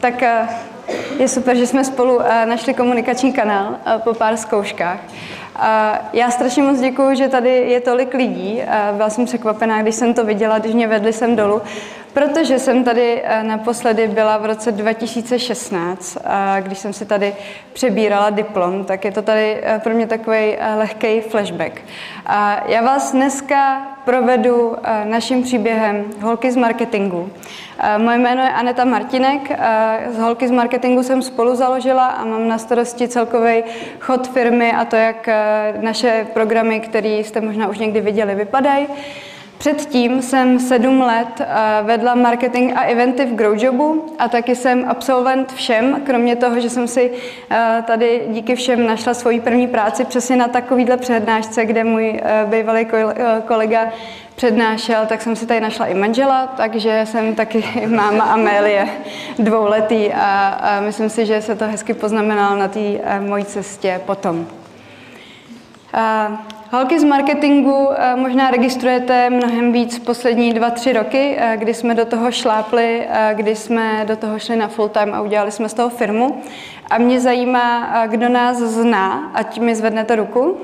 Tak eh, je super, že jsme spolu eh, našli komunikační kanál eh, po pár zkouškách. Já strašně moc děkuji, že tady je tolik lidí. Byla jsem překvapená, když jsem to viděla, když mě vedli sem dolů, protože jsem tady naposledy byla v roce 2016, když jsem si tady přebírala diplom, tak je to tady pro mě takový lehký flashback. Já vás dneska provedu naším příběhem Holky z marketingu. Eh, moje jméno je Aneta Martinek. Eh, z Holky z marketingu jsem spolu založila a mám na starosti celkový chod firmy a to, jak naše programy, které jste možná už někdy viděli, vypadají. Předtím jsem sedm let vedla marketing a eventy v Growjobu a taky jsem absolvent všem, kromě toho, že jsem si tady díky všem našla svoji první práci přesně na takovýhle přednášce, kde můj bývalý kolega přednášel, tak jsem si tady našla i manžela, takže jsem taky máma Amélie dvouletý a, a myslím si, že se to hezky poznamenalo na té mojí cestě potom. A, Holky z marketingu možná registrujete mnohem víc poslední dva, tři roky, kdy jsme do toho šlápli, kdy jsme do toho šli na full time a udělali jsme z toho firmu. A mě zajímá, kdo nás zná, ať mi zvednete ruku.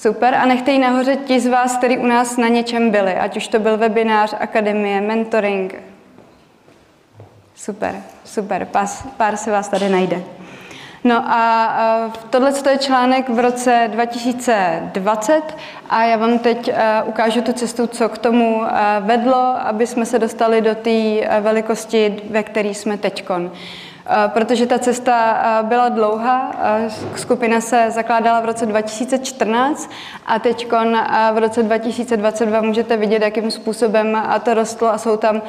Super. A nechte ji nahoře ti z vás, kteří u nás na něčem byli, ať už to byl webinář, akademie, mentoring. Super, super. Pas, pár se vás tady najde. No a tohle je článek v roce 2020 a já vám teď ukážu tu cestu, co k tomu vedlo, aby jsme se dostali do té velikosti, ve které jsme teďkon. Eh, protože ta cesta eh, byla dlouhá. Eh, skupina se zakládala v roce 2014 a teď v roce 2022 můžete vidět, jakým způsobem to rostlo a jsou tam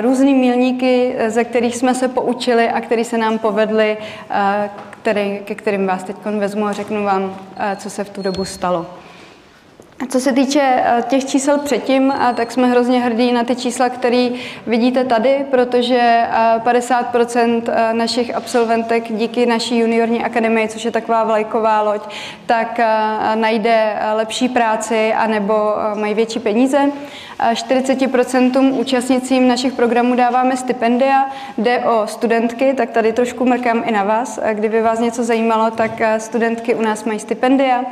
různý milníky, ze kterých jsme se poučili a které se nám povedly, který, ke kterým vás teď vezmu a řeknu vám, co se v tu dobu stalo. Co se týče eh, těch čísel předtím, eh, tak jsme hrozně hrdí na ty čísla, které vidíte tady, protože 50 eh, našich absolventek díky naší juniorní akademii, což je taková vlajková loď, tak najde lepší práci anebo mají větší peníze. 40% účastnicím našich programů dáváme stipendia, jde o studentky, tak tady trošku mrkám i na vás. Kdyby vás něco zajímalo, tak studentky u nás mají stipendia.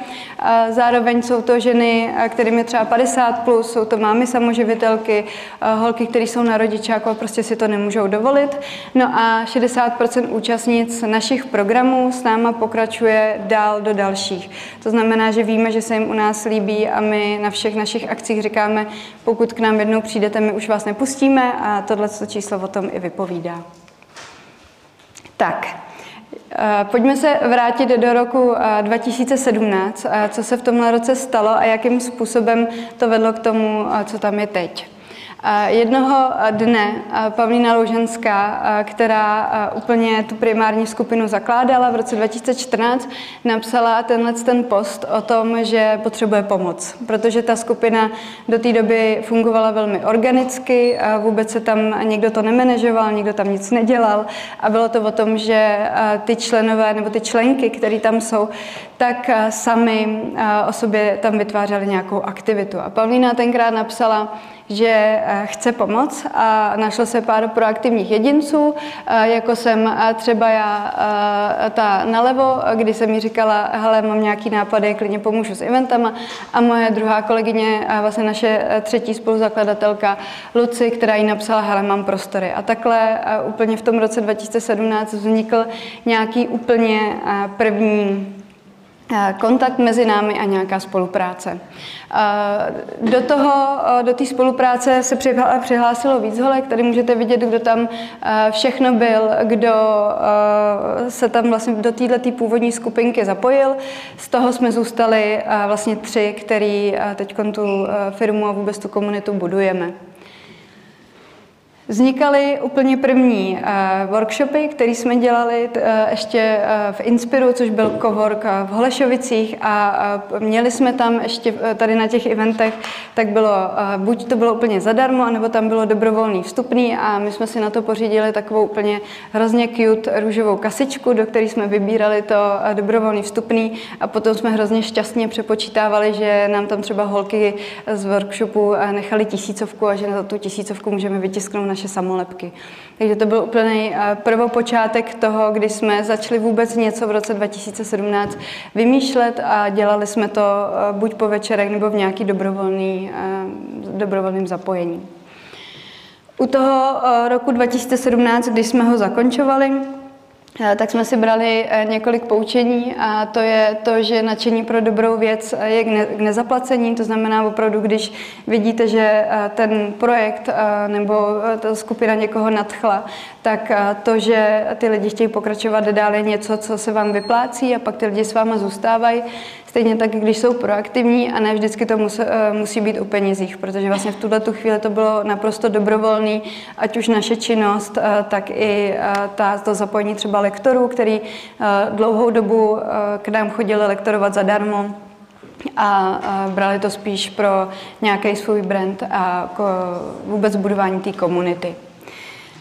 Zároveň jsou to ženy, kterým je třeba 50+, plus, jsou to mámy samoživitelky, holky, které jsou na rodičáku a prostě si to nemůžou dovolit. No a 60% účastnic našich programů s náma pokračuje dál do dalších. To znamená, že víme, že se jim u nás líbí a my na všech našich akcích říkáme, pokud k nám jednou přijdete, my už vás nepustíme a tohle číslo o tom i vypovídá. Tak, eh, Pojďme se vrátit do roku 2017, eh, co se v tomhle roce stalo a jakým způsobem to vedlo k tomu, eh, co tam je teď. Jednoho dne Pavlína Louženská, která úplně tu primární skupinu zakládala v roce 2014, napsala tenhle ten post o tom, že potřebuje pomoc, protože ta skupina do té doby fungovala velmi organicky, vůbec se tam někdo to nemenežoval, nikdo tam nic nedělal. A bylo to o tom, že ty členové nebo ty členky, které tam jsou, tak sami o sobě tam vytvářeli nějakou aktivitu. A Pavlína tenkrát napsala, že eh, chce pomoct a našlo se pár proaktivních jedinců, eh, jako jsem eh, třeba já ta nalevo, kdy jsem mi říkala, hele, mám nějaký nápady, klidně pomůžu s eventama a moje druhá kolegyně, vlastně naše třetí spoluzakladatelka Luci, která jí napsala, hele, mám prostory. A takhle úplně v tom roce 2017 vznikl nějaký úplně první Eh, kontakt mezi námi a nějaká spolupráce. Eh, do toho, eh, do té spolupráce se přihlásilo víc holek, tady můžete vidět, kdo tam všechno byl, kdo se tam vlastně do této původní skupinky zapojil. Z toho jsme zůstali vlastně tři, který teď tu firmu a vůbec tu komunitu budujeme. Vznikaly úplně první uh, workshopy, které jsme dělali uh, ještě uh, v Inspiru, což byl cowork v Holešovicích a měli jsme tam ještě tady na těch eventech, tak bylo, buď to bylo úplně zadarmo, nebo tam bylo dobrovolný vstupný a my jsme si na to pořídili takovou úplně hrozně cute růžovou kasičku, do které jsme vybírali to dobrovolný vstupný a potom jsme hrozně šťastně přepočítávali, že nám tam třeba holky z workshopu nechali tisícovku a že na tu tisícovku můžeme vytisknout naše samolepky. Takže to byl úplný prvopočátek toho, kdy jsme začali vůbec něco v roce 2017 vymýšlet a dělali jsme to buď po večerech nebo v nějaký dobrovolný, dobrovolným zapojení. U toho roku 2017, když jsme ho zakončovali, Eh, tak jsme si brali eh, několik poučení a to je to, že nadšení pro dobrou věc eh, je k nezaplacení, to znamená opravdu, když vidíte, že ten projekt nebo ta skupina někoho nadchla, tak to, že ty lidi chtějí pokračovat dál je něco, co se vám vyplácí a pak ty lidi s váma zůstávají. Stejně tak, když jsou proaktivní a ne vždycky to musí, musí být o penězích, protože vlastně v tuhle tu chvíli to bylo naprosto dobrovolný, ať už naše činnost, tak i ta, to zapojení třeba lektorů, který dlouhou dobu k nám chodili lektorovat zadarmo a brali to spíš pro nějaký svůj brand a vůbec budování té komunity.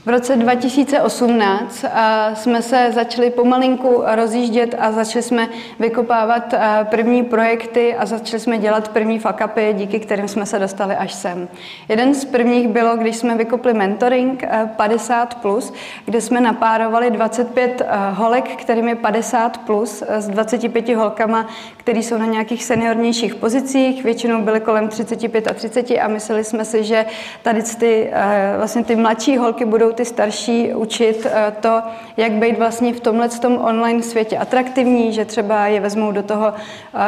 V roce 2018 jsme se začali pomalinku rozjíždět a začali jsme vykopávat první projekty a začali jsme dělat první fakapy, díky kterým jsme se dostali až sem. Jeden z prvních bylo, když jsme vykopli mentoring 50+, plus, kde jsme napárovali 25 holek, kterým je 50+, plus, s 25 holkama, které jsou na nějakých seniornějších pozicích, většinou byly kolem 35 a 30 a mysleli jsme si, že tady ty, vlastně ty mladší holky budou ty starší učit eh, to, jak být vlastně v tomhle tom online světě atraktivní, že třeba je vezmou do toho,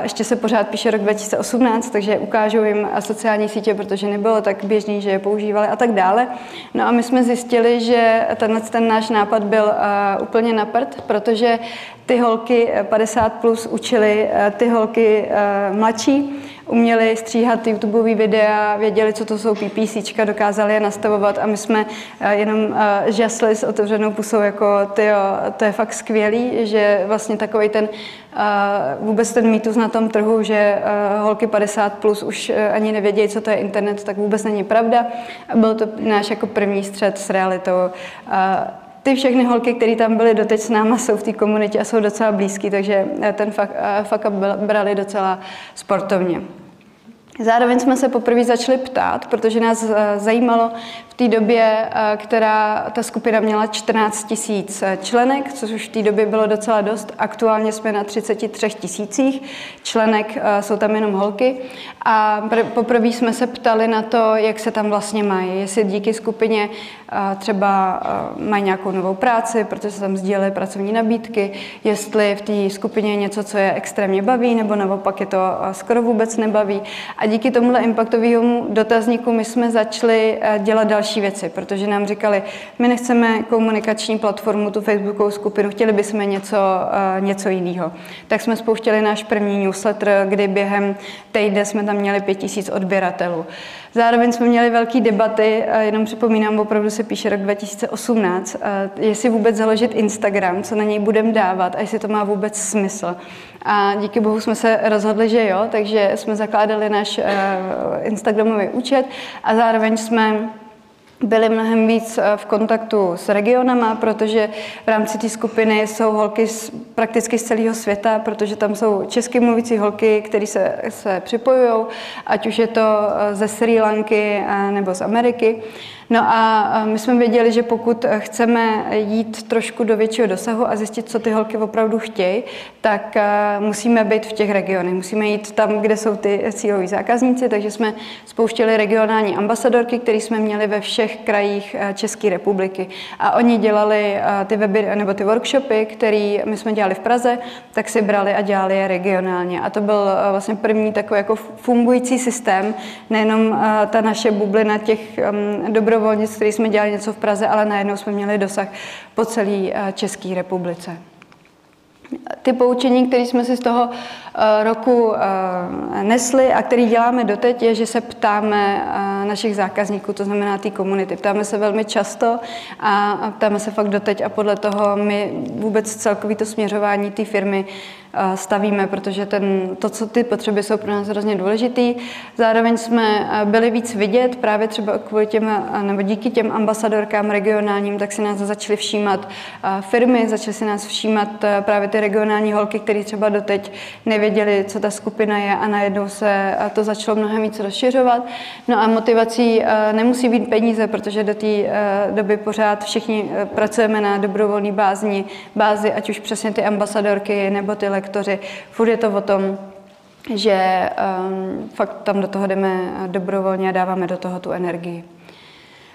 ještě se pořád píše rok 2018, takže ukážou jim sociální sítě, protože nebylo tak běžný, že je používali a tak dále. No a my jsme zjistili, že tenhle ten náš nápad byl eh, úplně na prd, protože ty holky 50 eh, plus učili ty holky mladší, uměli stříhat YouTubeové videa, věděli, co to jsou PPC, dokázali je nastavovat a my jsme eh, jenom eh, žasli s otevřenou pusou, jako tyjo, to je fakt skvělý, že vlastně takový ten eh, vůbec ten mýtus na tom trhu, že holky 50 plus už ani nevědějí, co to je internet, tak vůbec není pravda. Byl to náš jako první střed s realitou ty všechny holky, které tam byly doteď s náma, jsou v té komunitě a jsou docela blízký, takže ten fakt, fakt brali docela sportovně. Zároveň jsme se poprvé začali ptát, protože nás eh, zajímalo v té době, eh, která ta skupina měla 14 tisíc eh, členek, což už v té době bylo docela dost. Aktuálně jsme na 33 tisících členek, jsou tam jenom holky. A poprvé jsme se ptali na to, jak se tam vlastně mají. Jestli díky skupině třeba mají nějakou novou práci, protože se tam sdílely pracovní nabídky, jestli v té skupině je něco, co je extrémně baví, nebo naopak je to skoro vůbec nebaví. A díky tomuhle impactovému dotazníku my jsme začali eh, dělat další věci, protože nám říkali, my nechceme komunikační platformu, tu Facebookovou skupinu, chtěli bychom něco, eh, něco jiného. Tak jsme spouštěli náš první newsletter, kdy během týdne jsme tam měli pět tisíc odběratelů. Zároveň jsme měli velké debaty, jenom připomínám, opravdu se píše rok 2018, jestli vůbec založit Instagram, co na něj budeme dávat a jestli to má vůbec smysl. A díky bohu jsme se rozhodli, že jo, takže jsme zakládali náš eh, Instagramový účet a zároveň jsme byli mnohem víc eh, v kontaktu s regionama, protože v rámci té skupiny jsou holky z, prakticky z celého světa, protože tam jsou česky mluvící holky, které se, se připojují, ať už je to eh, ze Sri Lanky nebo z Ameriky. No a my jsme věděli, že pokud chceme jít trošku do většího dosahu a zjistit, co ty holky opravdu chtějí, tak musíme být v těch regionech. Musíme jít tam, kde jsou ty cíloví zákazníci, takže jsme spouštěli regionální ambasadorky, které jsme měli ve všech krajích České republiky. A oni dělali ty weby nebo ty workshopy, které my jsme dělali v Praze, tak si brali a dělali je regionálně. A to byl vlastně první takový jako fungující systém, nejenom ta naše bublina těch dobro dobrovolnic, který jsme dělali něco v Praze, ale najednou jsme měli dosah po celé eh, České republice. Ty poučení, které jsme si z toho eh, roku eh, nesli a který děláme doteď, je, že se ptáme našich zákazníků, to znamená té komunity. Ptáme se velmi často a ptáme se fakt doteď a podle toho my vůbec celkový to směřování té firmy stavíme, protože ten, to, co ty potřeby jsou pro nás hrozně důležitý. Zároveň jsme byli víc vidět právě třeba kvůli těm, nebo díky těm ambasadorkám regionálním, tak si nás začaly všímat firmy, začaly si nás všímat právě ty regionální holky, které třeba doteď nevěděli, co ta skupina je a najednou se to začalo mnohem víc rozšiřovat. No a motivací nemusí být peníze, protože do té doby pořád všichni pracujeme na dobrovolné bázni, bázi, ať už přesně ty ambasadorky nebo ty lektoři. Furt je to o tom, že um, fakt tam do toho jdeme dobrovolně a dáváme do toho tu energii.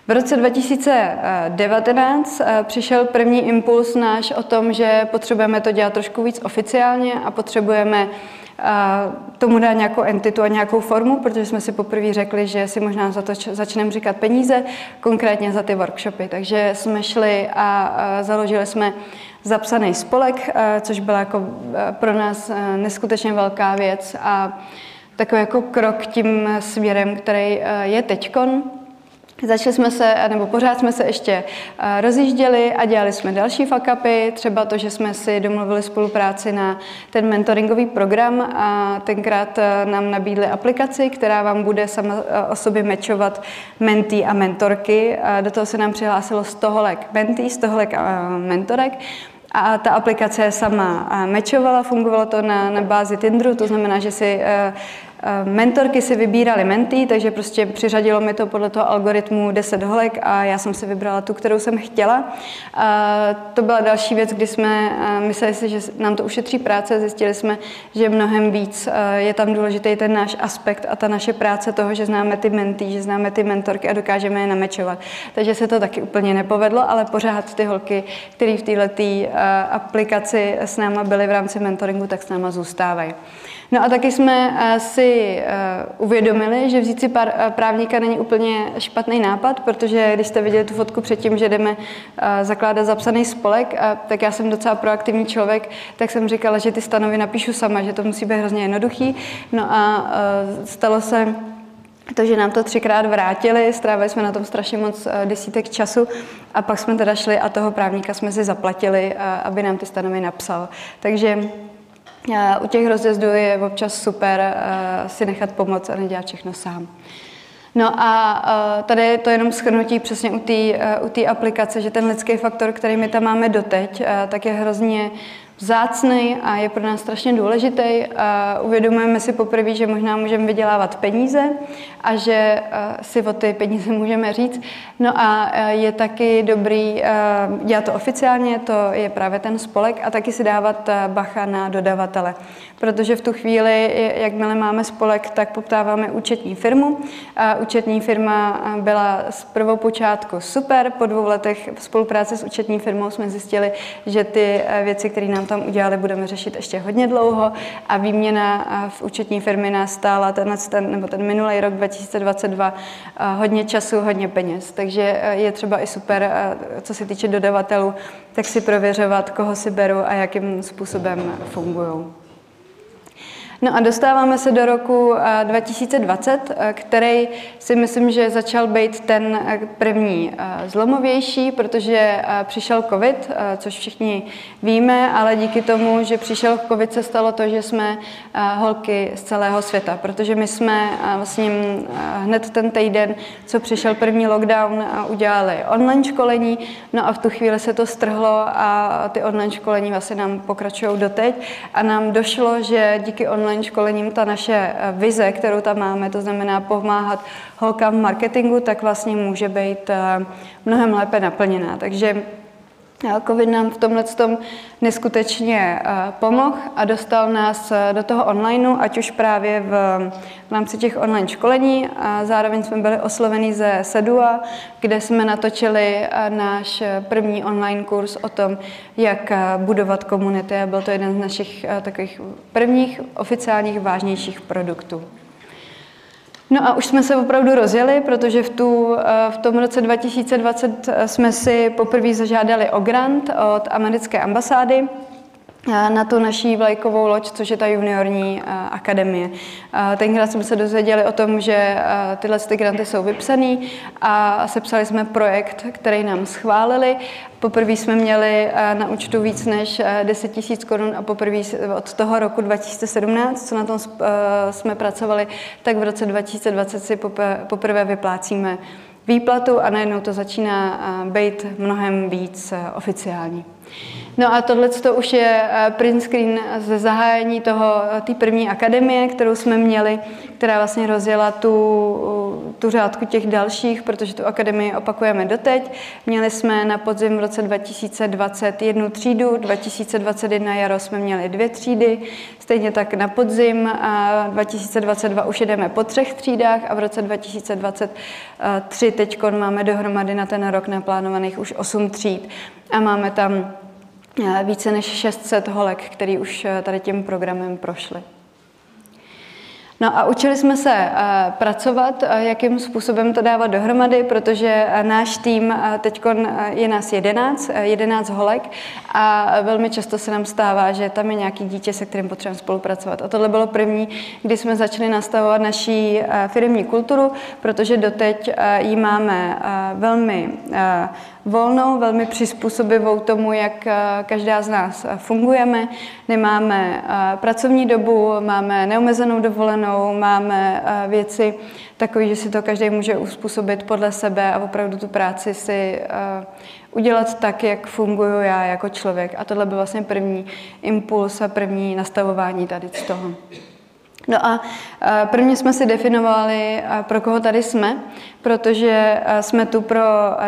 V roce 2019 eh, přišel první impuls náš o tom, že potřebujeme to dělat trošku víc oficiálně a potřebujeme eh, tomu dát nějakou entitu a nějakou formu, protože jsme si poprvé řekli, že si možná za to začneme říkat peníze, konkrétně za ty workshopy. Takže jsme šli a založili jsme zapsaný spolek, eh, což byla jako pro nás neskutečně velká věc a takový jako krok tím směrem, který je teďkon. Začali jsme se, nebo pořád jsme se ještě eh, rozjížděli a dělali jsme další fakapy, třeba to, že jsme si domluvili spolupráci na ten mentoringový program a tenkrát eh, nám nabídli aplikaci, která vám bude sama eh, o sobě mečovat mentý a mentorky. Do toho se nám přihlásilo 100 holek mentý, 100 holek mentorek. A ta aplikace sama mečovala, fungovalo to na, na bázi Tinderu, to znamená, že si mentorky si vybíraly menty, takže prostě přiřadilo mi to podle toho algoritmu 10 holek a já jsem si vybrala tu, kterou jsem chtěla. A to byla další věc, kdy jsme eh, mysleli si, že nám to ušetří práce, zjistili jsme, že mnohem víc eh, je tam důležitý ten náš aspekt a ta naše práce toho, že známe ty menty, že známe ty mentorky a dokážeme je namečovat. Takže se to taky úplně nepovedlo, ale pořád ty holky, které v této aplikaci s náma byly v rámci mentoringu, tak s náma zůstávají. No a taky jsme eh, si eh, uvědomili, že vzít si eh, právníka není úplně špatný nápad, protože když jste viděli tu fotku předtím, že jdeme zakládat zapsaný spolek, tak já jsem docela proaktivní člověk, tak jsem říkala, že ty stanovy napíšu sama, že to musí být hrozně jednoduchý. No a stalo se to, že nám to třikrát vrátili, strávili jsme na tom strašně moc desítek času a pak jsme teda šli a toho právníka jsme si zaplatili, aby nám ty stanovy napsal. Takže u těch rozjezdů je občas super eh, si nechat pomoct a nedělat všechno sám. No a eh, tady je to jenom schrnutí přesně u té u aplikace, že ten lidský faktor, který my tam máme doteď, eh, tak je hrozně vzácný a je pro nás strašně důležitý. Uvědomujeme si poprvé, že možná můžeme vydělávat peníze a že eh, si o ty peníze můžeme říct. No a eh, je taky dobrý eh, dělat to oficiálně, to je právě ten spolek, a taky si dávat bacha na dodavatele. Protože v tu chvíli, jakmile máme spolek, tak poptáváme účetní firmu. A účetní firma byla z prvopočátku super. Po dvou letech spolupráce s účetní firmou jsme zjistili, že ty věci, které nám tam udělali, budeme řešit ještě hodně dlouho a výměna v účetní firmy nás stála ten, ten, nebo ten minulý rok 2022 hodně času, hodně peněz. Takže je třeba i super, co se týče dodavatelů, tak si prověřovat, koho si beru a jakým způsobem fungují. No a dostáváme se do roku 2020, eh, eh, který si myslím, že začal být ten eh, první zlomovější, protože přišel covid, což všichni víme, ale díky tomu, že přišel covid, se stalo to, že jsme holky z celého světa, protože my jsme vlastně hned ten týden, co přišel první lockdown, udělali online školení, no a v tu chvíli se to strhlo a ty online školení vlastně nám pokračují doteď. A nám došlo, že díky online online školením ta naše eh, vize, kterou tam máme, to znamená pomáhat holkám v marketingu, tak vlastně může být eh, mnohem lépe naplněná. Takže COVID nám v tomhle tom neskutečně pomohl a dostal nás do toho onlineu, ať už právě v, v rámci těch online školení. A zároveň jsme byli osloveni ze Sedua, kde jsme natočili náš první online kurz o tom, jak budovat komunity. Byl to jeden z našich takových prvních oficiálních vážnějších produktů. No a už jsme se opravdu rozjeli, protože v, tu, v tom roce 2020 jsme si poprvé zažádali o grant od americké ambasády na tu naší vlajkovou loď, což je ta juniorní akademie. Tenkrát jsme se dozvěděli o tom, že tyhle ty granty jsou vypsané a sepsali jsme projekt, který nám schválili. Poprvé jsme měli na účtu víc než 10 000 korun a poprvé od toho roku 2017, co na tom jsme pracovali, tak v roce 2020 si poprvé vyplácíme výplatu a najednou to začíná být mnohem víc oficiální. No a tohle to už je print screen ze zahájení toho, té první akademie, kterou jsme měli, která vlastně rozjela tu, tu řádku těch dalších, protože tu akademii opakujeme doteď. Měli jsme na podzim v roce 2020 jednu třídu, 2021 jaro jsme měli dvě třídy, stejně tak na podzim a 2022 už jedeme po třech třídách a v roce 2023 teď máme dohromady na ten rok naplánovaných už 8 tříd a máme tam eh, více než 600 holek, který už eh, tady tím programem prošly. No a učili jsme se uh, pracovat, jakým způsobem to dávat dohromady, protože náš tým teď je nás 11, uh, 11 holek a velmi často se nám stává, že tam je nějaký dítě, se kterým potřebujeme spolupracovat. A tohle bylo první, kdy jsme začali nastavovat naší firmní kulturu, protože doteď ji máme velmi volnou, velmi přizpůsobivou tomu, jak eh, každá z nás eh, fungujeme. Nemáme eh, pracovní dobu, máme neomezenou dovolenou, máme věci takové, že si to každý může uspůsobit podle sebe a opravdu tu práci si udělat tak, jak funguju já jako člověk. A tohle byl vlastně první impuls a první nastavování tady z toho. No a prvně jsme si definovali, pro koho tady jsme protože jsme tu pro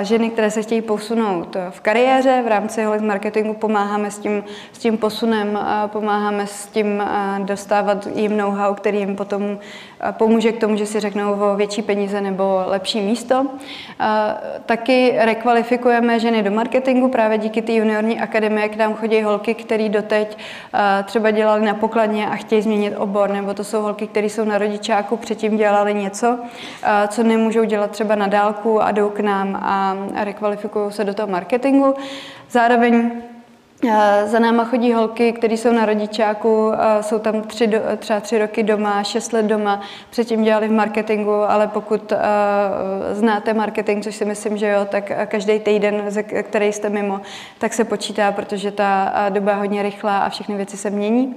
ženy, které se chtějí posunout v kariéře. V rámci Holik Marketingu pomáháme s tím, s tím posunem, pomáháme s tím dostávat jim know-how, který jim potom pomůže k tomu, že si řeknou o větší peníze nebo lepší místo. Taky rekvalifikujeme ženy do marketingu právě díky té juniorní akademie, k nám chodí holky, které doteď třeba dělali na pokladně a chtějí změnit obor, nebo to jsou holky, které jsou na rodičáku, předtím dělali něco, co nemůžou dělat třeba na dálku a jdou k nám a rekvalifikují se do toho marketingu. Zároveň za náma chodí holky, které jsou na rodičáku, jsou tam tři, třeba tři roky doma, šest let doma, předtím dělali v marketingu, ale pokud znáte marketing, což si myslím, že jo, tak každý týden, který jste mimo, tak se počítá, protože ta doba je hodně rychlá a všechny věci se mění.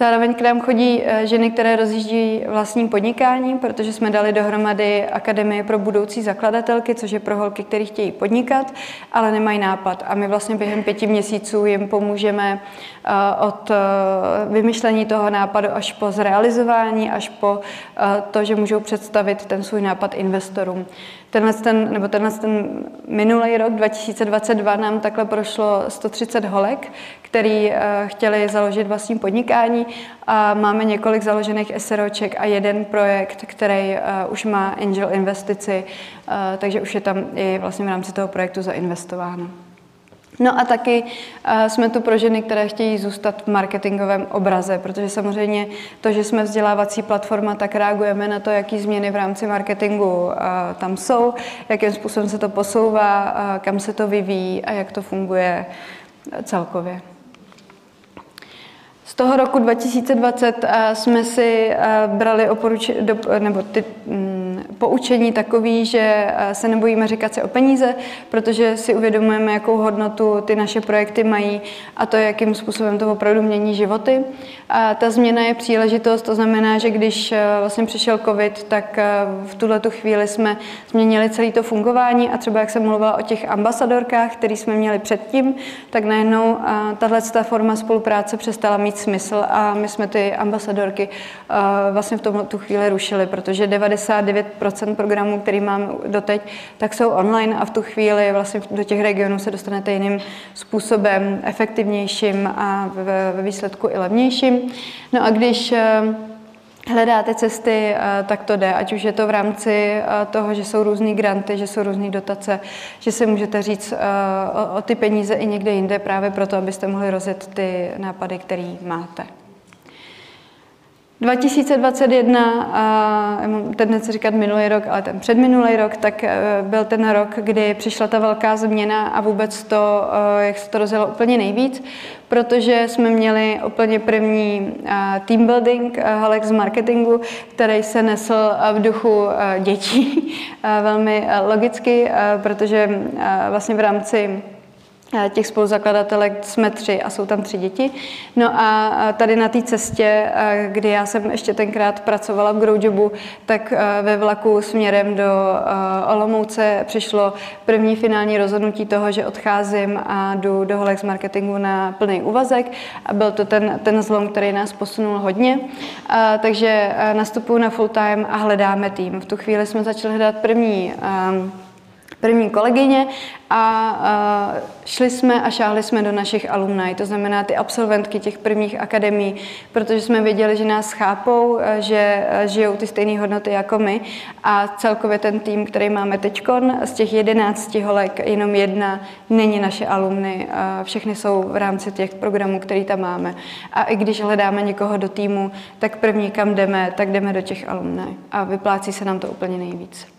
Zároveň k nám chodí ženy, které rozjíždí vlastním podnikáním, protože jsme dali dohromady Akademie pro budoucí zakladatelky, což je pro holky, které chtějí podnikat, ale nemají nápad. A my vlastně během pěti měsíců jim pomůžeme eh, od eh, vymyšlení toho nápadu až po zrealizování, až po to, že můžou představit ten svůj nápad investorům. Tenhle ten, nebo tenhle ten minulý rok 2022 nám takhle prošlo 130 holek, který chtěli založit vlastní podnikání a máme několik založených SROček a jeden projekt, který už má angel investici, takže už je tam i vlastně v rámci toho projektu zainvestováno. No a taky uh, jsme tu pro ženy, které chtějí zůstat v marketingovém obraze, protože samozřejmě to, že jsme vzdělávací platforma, tak reagujeme na to, jaký změny v rámci marketingu uh, tam jsou, jakým způsobem se to posouvá, uh, kam se to vyvíjí a jak to funguje celkově. Toho roku 2020 eh, jsme si eh, brali oporuč, nebo ty, mm, poučení takový, že eh, se nebojíme říkat si o peníze, protože si uvědomujeme, jakou hodnotu ty naše projekty mají a to, jakým způsobem to opravdu mění životy. A ta změna je příležitost, to znamená, že když vlastně přišel covid, tak v tuhle tu chvíli jsme změnili celé to fungování a třeba jak jsem mluvila o těch ambasadorkách, který jsme měli předtím, tak najednou tahle forma spolupráce přestala mít smysl a my jsme ty ambasadorky vlastně v tom tu chvíli rušili, protože 99% programů, který mám doteď, tak jsou online a v tu chvíli vlastně do těch regionů se dostanete jiným způsobem, efektivnějším a ve, výsledku i levnějším. No a když uh, hledáte cesty, tak to jde, ať už je to v rámci toho, že jsou různé granty, že jsou různé dotace, že si můžete říct o ty peníze i někde jinde právě proto, abyste mohli rozjet ty nápady, které máte. 2021, teď nechci říkat minulý rok, ale ten předminulý rok, tak e, byl ten rok, kdy přišla ta velká změna a vůbec to, e, jak se to rozjelo úplně nejvíc, protože jsme měli úplně první e, team building Halex z marketingu, který se nesl v duchu dětí, velmi logicky, protože vlastně v rámci Eh, těch spoluzakladatelek jsme tři a jsou tam tři děti. No a tady na té cestě, eh, kdy já jsem ještě tenkrát pracovala v Growjobu, tak eh, ve vlaku směrem do Olomouce přišlo první finální rozhodnutí toho, že odcházím a jdu do Holex marketingu na plný úvazek a byl to ten, ten zlom, který nás posunul hodně. Takže nastupuji na full time a hledáme tým. V tu chvíli jsme začali hledat první první kolegyně a šli jsme a šáhli jsme do našich alumni, to znamená ty absolventky těch prvních akademií, protože jsme věděli, že nás chápou, že žijou ty stejné hodnoty jako my a celkově ten tým, který máme teď, z těch jedenácti holek jenom jedna není naše alumny, všechny jsou v rámci těch programů, který tam máme. A i když hledáme někoho do týmu, tak první, kam jdeme, tak jdeme do těch alumni a vyplácí se nám to úplně nejvíc.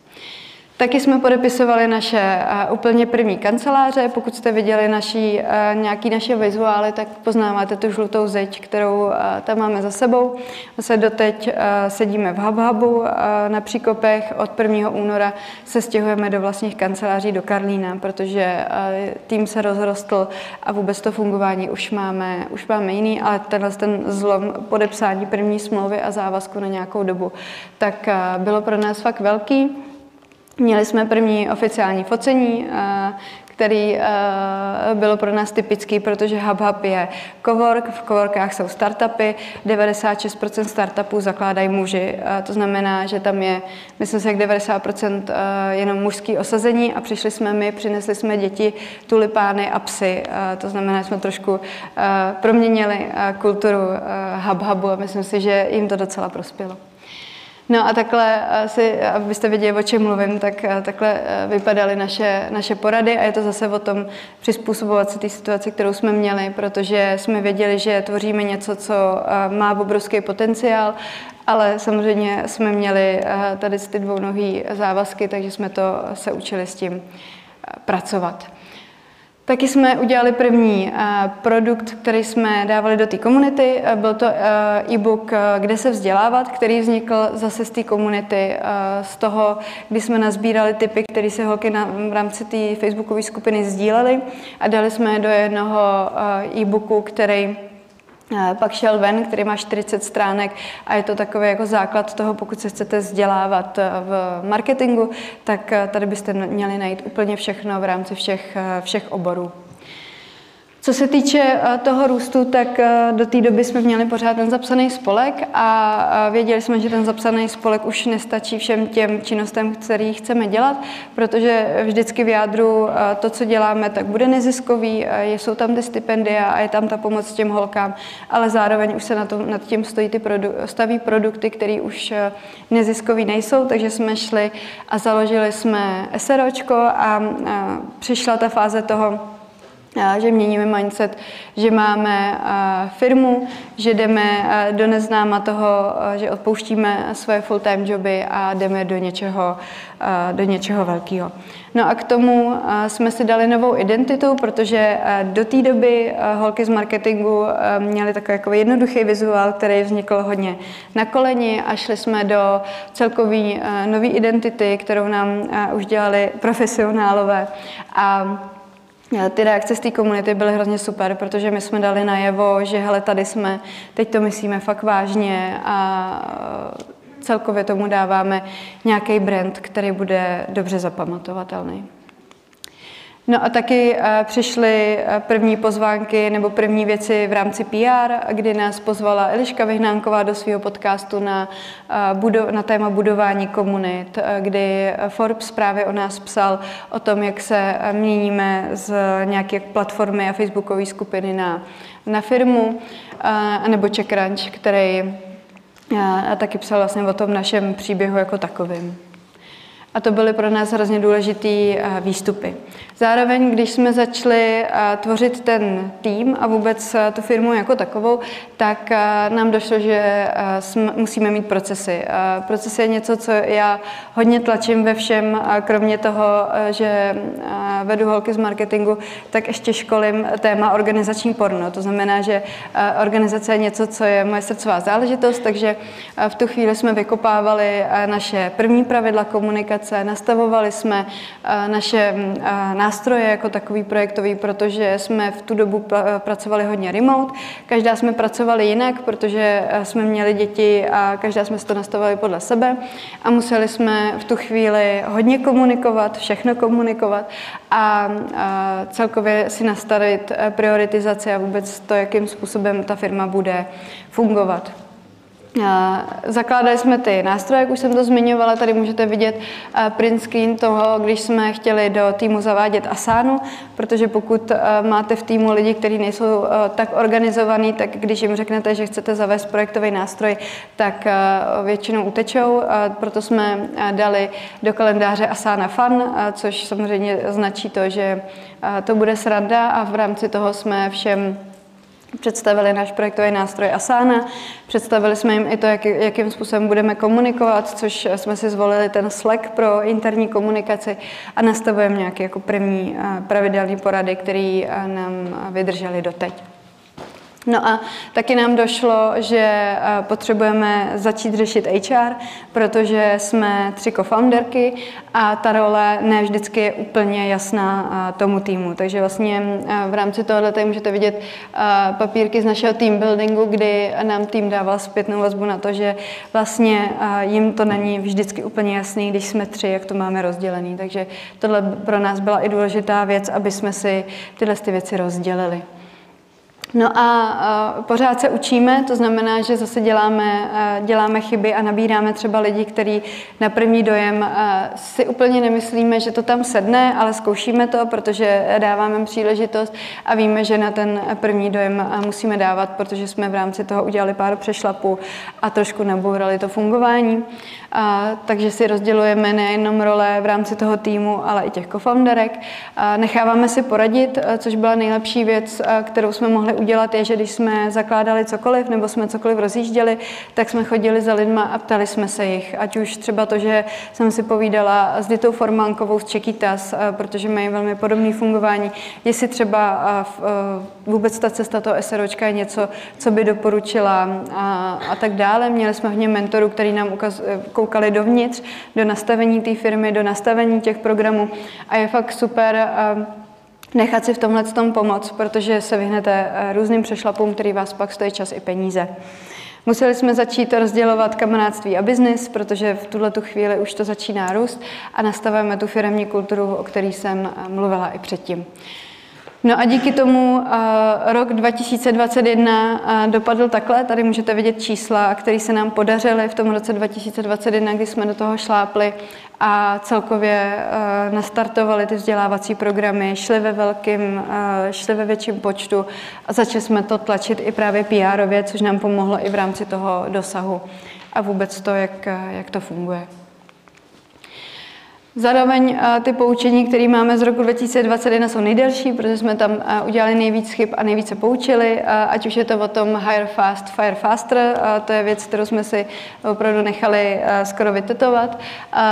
Taky jsme podepisovali naše uh, úplně první kanceláře. Pokud jste viděli naší, uh, nějaký naše vizuály, tak poznáváte tu žlutou zeď, kterou uh, tam máme za sebou. Zase doteď sedíme v HubHubu na Příkopech. Od 1. února se stěhujeme do vlastních kanceláří do Karlína, protože tým se rozrostl a vůbec to fungování už máme, už máme jiný, ale tenhle ten zlom podepsání první smlouvy a závazku na nějakou dobu, tak bylo pro nás fakt velký. Měli jsme první oficiální focení, eh, který eh, bylo pro nás typický, protože HubHub je cowork, v coworkách jsou startupy, 96% startupů zakládají muži, eh, to znamená, že tam je, myslím si, jak 90% jenom mužský osazení a přišli jsme my, přinesli jsme děti, tulipány a psy, to znamená, že jsme trošku proměnili kulturu HubHubu a myslím si, že jim to docela prospělo. No a takhle asi, abyste věděli, o čem mluvím, tak takhle eh, vypadaly naše, naše porady a je to zase o tom přizpůsobovat se té situaci, kterou jsme měli, protože jsme věděli, že tvoříme něco, co eh, má obrovský potenciál, ale samozřejmě jsme měli eh, tady ty dvounohý závazky, takže jsme to se učili s tím pracovat. Taky jsme udělali první uh, produkt, který jsme dávali do té komunity. Uh, byl to uh, e-book Kde se vzdělávat, který vznikl zase z té komunity, z toho, kdy jsme nazbírali typy, které se holky v rámci té facebookové skupiny sdílely a dali jsme do jednoho e-booku, který pak šel ven, který má 40 stránek a je to takový jako základ toho, pokud se chcete vzdělávat eh, v marketingu, tak eh, tady byste měli najít úplně všechno v rámci všech, eh, všech oborů. Co se týče eh, toho růstu, tak eh, do té doby jsme měli pořád ten zapsaný spolek a věděli jsme, že ten zapsaný spolek už nestačí všem těm činnostem, který chceme dělat, protože vždycky v jádru eh, to, co děláme, tak bude neziskový, jsou tam ty stipendia a je tam ta pomoc těm holkám, ale zároveň už se na tom, nad tím stojí ty produ- staví produkty, které už neziskový nejsou, takže jsme šli a založili jsme SROčko a přišla ta fáze toho, že měníme mindset, že máme firmu, že jdeme do neznáma toho, že odpouštíme svoje full-time joby a jdeme do něčeho, do něčeho velkého. No a k tomu jsme si dali novou identitu, protože do té doby holky z marketingu měly takový jako jednoduchý vizuál, který vznikl hodně na koleni a šli jsme do celkové nové identity, kterou nám už dělali profesionálové. A ty reakce z té komunity byly hrozně super, protože my jsme dali najevo, že hele, tady jsme, teď to myslíme fakt vážně a celkově tomu dáváme nějaký brand, který bude dobře zapamatovatelný. No a taky uh, přišly uh, první pozvánky nebo první věci v rámci PR, kdy nás pozvala Eliška Vyhnánková do svého podcastu na, budo- na téma budování komunit, kdy Forbes právě o nás psal o tom, jak se měníme z nějaké platformy a facebookové skupiny na, na firmu, nebo CheckRunch, který a taky psal vlastně o tom našem příběhu jako takovým. A to byly pro nás hrozně důležité eh, výstupy. Zároveň, když jsme začali eh, tvořit ten tým a vůbec eh, tu firmu jako takovou, tak nám došlo, že musíme mít procesy. Proces je něco, co já hodně tlačím ve všem, kromě toho, že vedu holky z marketingu, tak ještě školím téma organizační porno. To znamená, že organizace je něco, co je moje srdcová záležitost, takže v tu chvíli jsme vykopávali naše první pravidla komunikace, komunikace, nastavovali jsme naše nástroje jako takový projektový, protože jsme v tu dobu pracovali hodně remote. Každá jsme pracovali jinak, protože jsme měli děti a každá jsme si to nastavovali podle sebe a museli jsme v tu chvíli hodně komunikovat, všechno komunikovat a celkově si nastavit prioritizaci a vůbec to, jakým způsobem ta firma bude fungovat. Zakládali jsme ty nástroje, jak už jsem to zmiňovala, tady můžete vidět print screen toho, když jsme chtěli do týmu zavádět Asánu, protože pokud máte v týmu lidi, kteří nejsou tak organizovaní, tak když jim řeknete, že chcete zavést projektový nástroj, tak většinou utečou, proto jsme dali do kalendáře Asana Fun, což samozřejmě značí to, že to bude sranda a v rámci toho jsme všem Představili náš projektový nástroj Asana, představili jsme jim i to, jak, jakým způsobem budeme komunikovat, což jsme si zvolili ten Slack pro interní komunikaci a nastavujeme nějaké jako první eh, pravidelné porady, které eh, nám vydržely doteď. No a taky nám došlo, že eh, potřebujeme začít řešit HR, protože jsme tři co-founderky a ta role ne vždycky je úplně jasná eh, tomu týmu. Takže vlastně eh, v rámci tohohle tady můžete vidět papírky z našeho team buildingu, kdy nám tým dával zpětnou vazbu na to, že vlastně jim to není vždycky úplně jasný, když jsme tři, jak to máme rozdělený. Takže tohle pro nás byla i důležitá věc, aby jsme si tyhle ty věci rozdělili. No a pořád se učíme, to znamená, že zase děláme, děláme chyby a nabíráme třeba lidi, kteří na první dojem si úplně nemyslíme, že to tam sedne, ale zkoušíme to, protože dáváme příležitost a víme, že na ten první dojem musíme dávat, protože jsme v rámci toho udělali pár přešlapů a trošku nabourali to fungování. A, takže si rozdělujeme nejenom role v rámci toho týmu, ale i těch co-founderek. necháváme si poradit, což byla nejlepší věc, kterou jsme mohli udělat, je, že když jsme zakládali cokoliv nebo jsme cokoliv rozjížděli, tak jsme chodili za lidma a ptali jsme se jich. Ať už třeba to, že jsem si povídala s Ditou Formánkovou z Čekytas, protože mají velmi podobné fungování, jestli třeba vůbec ta cesta toho SROčka je něco, co by doporučila a, a tak dále. Měli jsme hodně mentorů, který nám ukaz, koukali dovnitř, do nastavení té firmy, do nastavení těch programů a je fakt super nechat si v tomhle tom pomoct, protože se vyhnete eh, různým přešlapům, který vás pak stojí čas i peníze. Museli jsme začít rozdělovat kamarádství a biznis, protože v tuhle tu chvíli už to začíná růst a nastavujeme tu firmní kulturu, o které jsem eh, mluvila i předtím. No a díky tomu uh, rok 2021 uh, dopadl takhle. Tady můžete vidět čísla, které se nám podařily v tom roce 2021, kdy jsme do toho šlápli a celkově uh, nastartovali ty vzdělávací programy, šli ve velkým, šli ve větším počtu a začali jsme to tlačit i právě PR-ově, což nám pomohlo i v rámci toho dosahu a vůbec to, jak, jak to funguje. Zároveň eh, ty poučení, které máme z roku 2021, jsou nejdelší, protože jsme tam eh, udělali nejvíc chyb a nejvíce poučili, eh, ať už je to o tom hire fast, fire faster, to je věc, kterou jsme si opravdu nechali skoro vytetovat.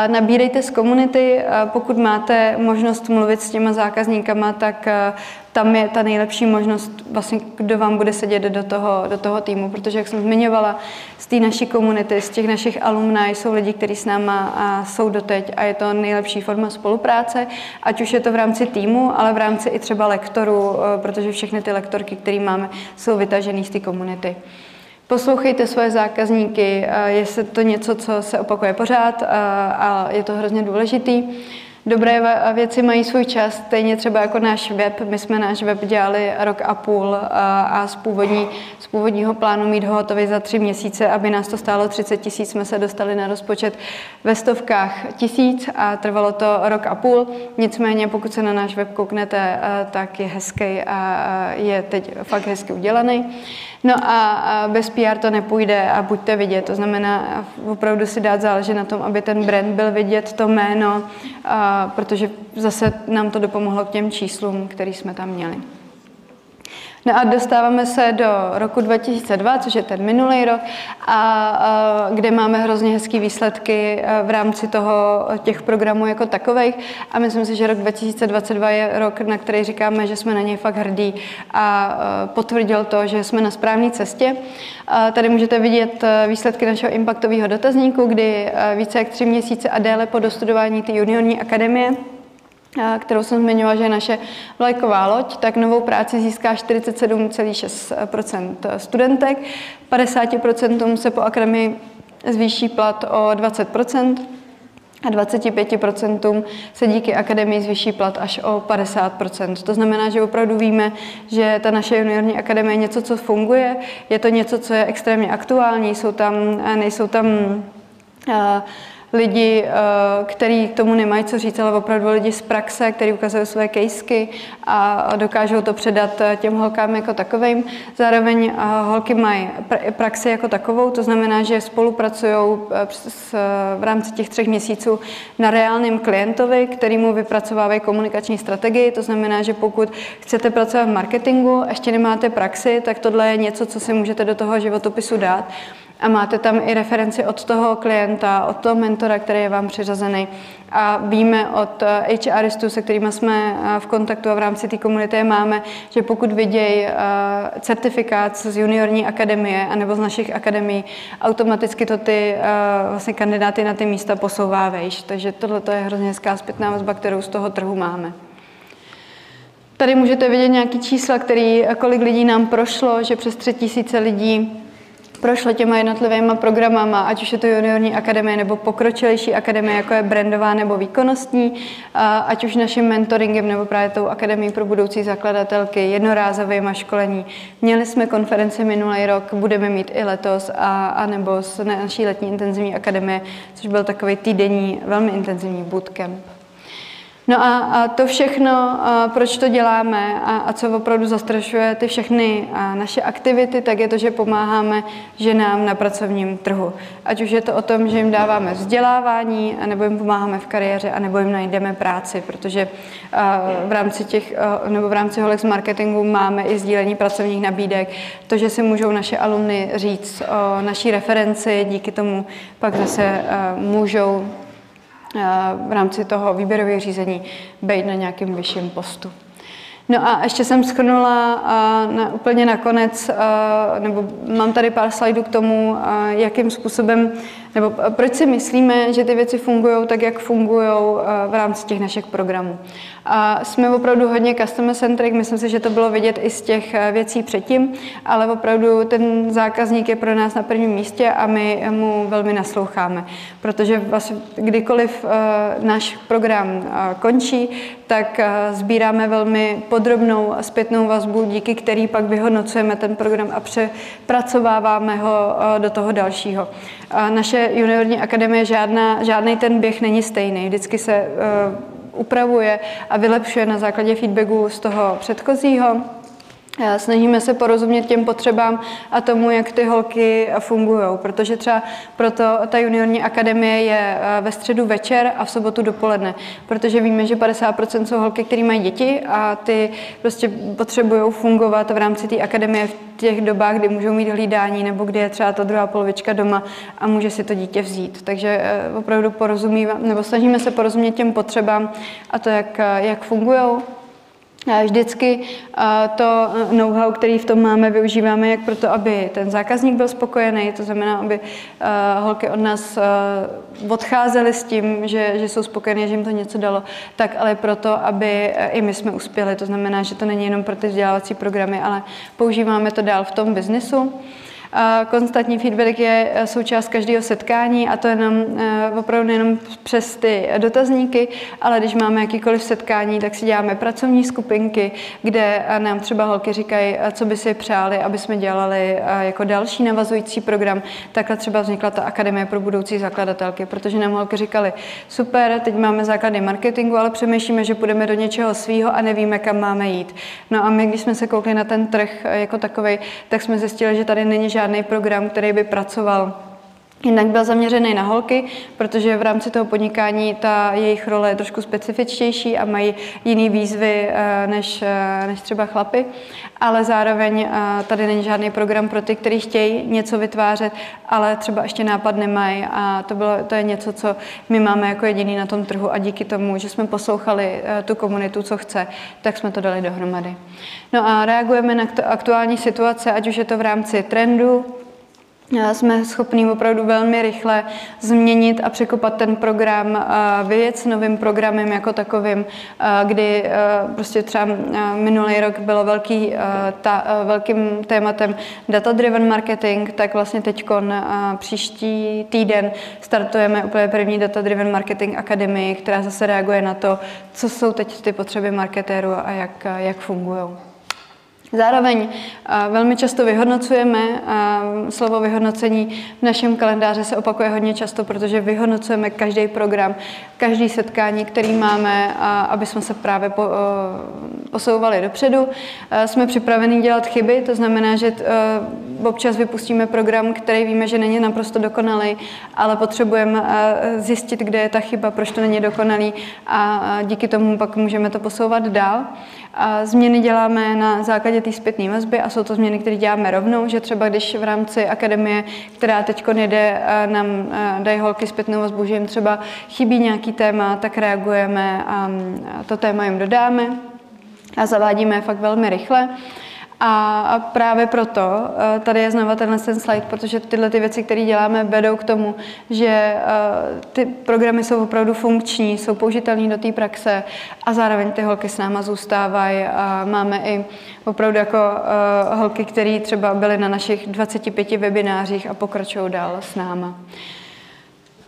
Nabírejte z komunity, pokud máte možnost mluvit s těma zákazníkama, tak tam je ta nejlepší možnost, vlastně, kdo vám bude sedět do toho, do toho týmu, protože, jak jsem zmiňovala, z té naší komunity, z těch našich alumni jsou lidi, kteří s náma a jsou doteď a je to nejlepší forma spolupráce, ať už je to v rámci týmu, ale v rámci i třeba lektorů, eh, protože všechny ty lektorky, které máme, jsou vytažený z té komunity. Poslouchejte svoje zákazníky, eh, jestli to něco, co se opakuje pořád eh, a je to hrozně důležitý. Dobré věci mají svůj čas, stejně třeba jako náš web. My jsme náš web dělali rok a půl a z, původní, z původního plánu mít ho hotový za tři měsíce, aby nás to stálo 30 tisíc, jsme se dostali na rozpočet ve stovkách tisíc a trvalo to rok a půl. Nicméně, pokud se na náš web kouknete, tak je hezký a je teď fakt hezky udělaný. No a bez PR to nepůjde a buďte vidět. To znamená opravdu si dát záležet na tom, aby ten brand byl vidět, to jméno, protože zase nám to dopomohlo k těm číslům, který jsme tam měli. No a dostáváme se do roku 2002, což je ten minulý rok, a, a kde máme hrozně hezké výsledky v rámci toho těch programů jako takových. A myslím si, že rok 2022 je rok, na který říkáme, že jsme na něj fakt hrdí a potvrdil to, že jsme na správné cestě. A tady můžete vidět výsledky našeho impactového dotazníku, kdy více jak tři měsíce a déle po dostudování té juniorní akademie kterou jsem zmiňovala, že je naše vlajková loď, tak novou práci získá 47,6% studentek, 50% se po akademii zvýší plat o 20% a 25% se díky akademii zvýší plat až o 50%. To znamená, že opravdu víme, že ta naše juniorní akademie je něco, co funguje, je to něco, co je extrémně aktuální, jsou tam, nejsou tam uh, lidi, eh, kteří k tomu nemají co říct, ale opravdu lidi z praxe, kteří ukazují své kejsky a dokážou to předat eh, těm holkám jako takovým. Zároveň eh, holky mají praxi jako takovou, to znamená, že spolupracují v rámci těch třech měsíců na reálném klientovi, který mu vypracovávají komunikační strategii. To znamená, že pokud chcete pracovat v marketingu, ještě nemáte praxi, tak tohle je něco, co si můžete do toho životopisu dát a máte tam i referenci od toho klienta, od toho mentora, který je vám přiřazený. A víme od HRistů, se kterými jsme eh, v kontaktu a v rámci té komunity máme, že pokud vidějí eh, certifikát z juniorní akademie anebo z našich akademií, automaticky to ty eh, vlastně kandidáty na ty místa posouvá vejš. Takže tohle je hrozně hezká zpětná vazba, kterou z toho trhu máme. Tady můžete vidět nějaký čísla, který, kolik lidí nám prošlo, že přes tři tisíce lidí prošlo těma jednotlivými programama, ať už je to juniorní akademie nebo pokročilejší akademie, jako je brandová nebo výkonnostní, ať už naším mentoringem nebo právě tou akademií pro budoucí zakladatelky, jednorázovými školení. Měli jsme konferenci minulý rok, budeme mít i letos, a, a nebo z naší letní intenzivní akademie, což byl takový týdenní, velmi intenzivní bootcamp. No a, a to všechno, a proč to děláme a, a co opravdu zastrašuje ty všechny a naše aktivity, tak je to, že pomáháme ženám na pracovním trhu. Ať už je to o tom, že jim dáváme vzdělávání, nebo jim pomáháme v kariéře, anebo jim najdeme práci, protože a, v rámci těch, a, nebo v rámci Holex marketingu máme i sdílení pracovních nabídek, to, že si můžou naše alumny říct o naší referenci, díky tomu pak zase a, můžou v rámci toho výběrového řízení být na nějakém vyšším postu. No a ještě jsem schrnula na, úplně nakonec, nebo mám tady pár slajdů k tomu, jakým způsobem nebo proč si myslíme, že ty věci fungují tak, jak fungují v rámci těch našich programů. A jsme opravdu hodně customer centric, myslím si, že to bylo vidět i z těch věcí předtím, ale opravdu ten zákazník je pro nás na prvním místě a my mu velmi nasloucháme, protože vlastně kdykoliv náš program končí, tak sbíráme velmi podrobnou zpětnou vazbu, díky který pak vyhodnocujeme ten program a přepracováváme ho do toho dalšího. Naše juniorní akademie žádná, žádný ten běh není stejný. Vždycky se upravuje a vylepšuje na základě feedbacku z toho předchozího. Snažíme se porozumět těm potřebám a tomu, jak ty holky fungují, protože třeba proto ta juniorní akademie je eh, ve středu večer a v sobotu dopoledne, protože víme, že 50% jsou holky, které mají děti a ty prostě potřebují fungovat v rámci té akademie v těch dobách, kdy můžou mít hlídání nebo kdy je třeba ta druhá polovička doma a může si to dítě vzít. Takže eh, opravdu porozumíme, nebo snažíme se porozumět těm potřebám a to, jak, eh, jak fungují Vždycky to know-how, který v tom máme, využíváme jak proto, aby ten zákazník byl spokojený, to znamená, aby holky od nás odcházely s tím, že, že jsou spokojené, že jim to něco dalo, tak ale proto, aby i my jsme uspěli. To znamená, že to není jenom pro ty vzdělávací programy, ale používáme to dál v tom biznesu. Konstantní feedback je eh, součást každého setkání a to jenom eh, opravdu nejenom přes ty dotazníky, ale když máme jakýkoliv setkání, tak si děláme pracovní skupinky, kde eh, nám třeba holky říkají, co by si přáli, aby jsme dělali jako další navazující program. Takhle třeba vznikla ta Akademie pro budoucí zakladatelky, protože nám holky říkali, super, teď máme základy marketingu, ale přemýšlíme, že půjdeme do něčeho svýho a nevíme, kam máme jít. No a my, když jsme se koukli na ten trh jako takový, tak jsme zjistili, že tady není žádný žádný program, který by pracoval Jednak byl zaměřený na holky, protože v rámci toho podnikání ta jejich role je trošku specifičtější a mají jiný výzvy eh, než, eh, než třeba chlapy, ale zároveň eh, tady není žádný program pro ty, kteří chtějí něco vytvářet, ale třeba ještě nápad nemají. A to, bylo, to je něco, co my máme jako jediný na tom trhu. A díky tomu, že jsme poslouchali tu komunitu, co chce, tak jsme to dali dohromady. No a reagujeme na aktuální situace, ať už je to v rámci trendu, jsme schopni opravdu velmi rychle změnit a překopat ten program věc novým programem jako takovým, kdy prostě třeba minulý rok bylo velký, ta, velkým tématem data-driven marketing, tak vlastně teď příští týden startujeme úplně první data-driven marketing akademii, která zase reaguje na to, co jsou teď ty potřeby marketéru a jak, jak fungují. Zároveň velmi často vyhodnocujeme, slovo vyhodnocení v našem kalendáři se opakuje hodně často, protože vyhodnocujeme každý program, každý setkání, který máme, aby jsme se právě posouvali dopředu. Jsme připraveni dělat chyby, to znamená, že občas vypustíme program, který víme, že není naprosto dokonalý, ale potřebujeme zjistit, kde je ta chyba, proč to není dokonalý a díky tomu pak můžeme to posouvat dál. A změny děláme na základě té zpětné vazby a jsou to změny, které děláme rovnou, že třeba když v rámci akademie, která teď jede, nám dají holky zpětnou vazbu, že jim třeba chybí nějaký téma, tak reagujeme a to téma jim dodáme a zavádíme fakt velmi rychle. A právě proto eh, tady je znova tenhle ten slide, protože tyhle ty věci, které děláme, vedou k tomu, že eh, ty programy jsou opravdu funkční, jsou použitelné do té praxe a zároveň ty holky s náma zůstávají. A máme i opravdu jako eh, holky, které třeba byly na našich 25 webinářích a pokračují dál s náma.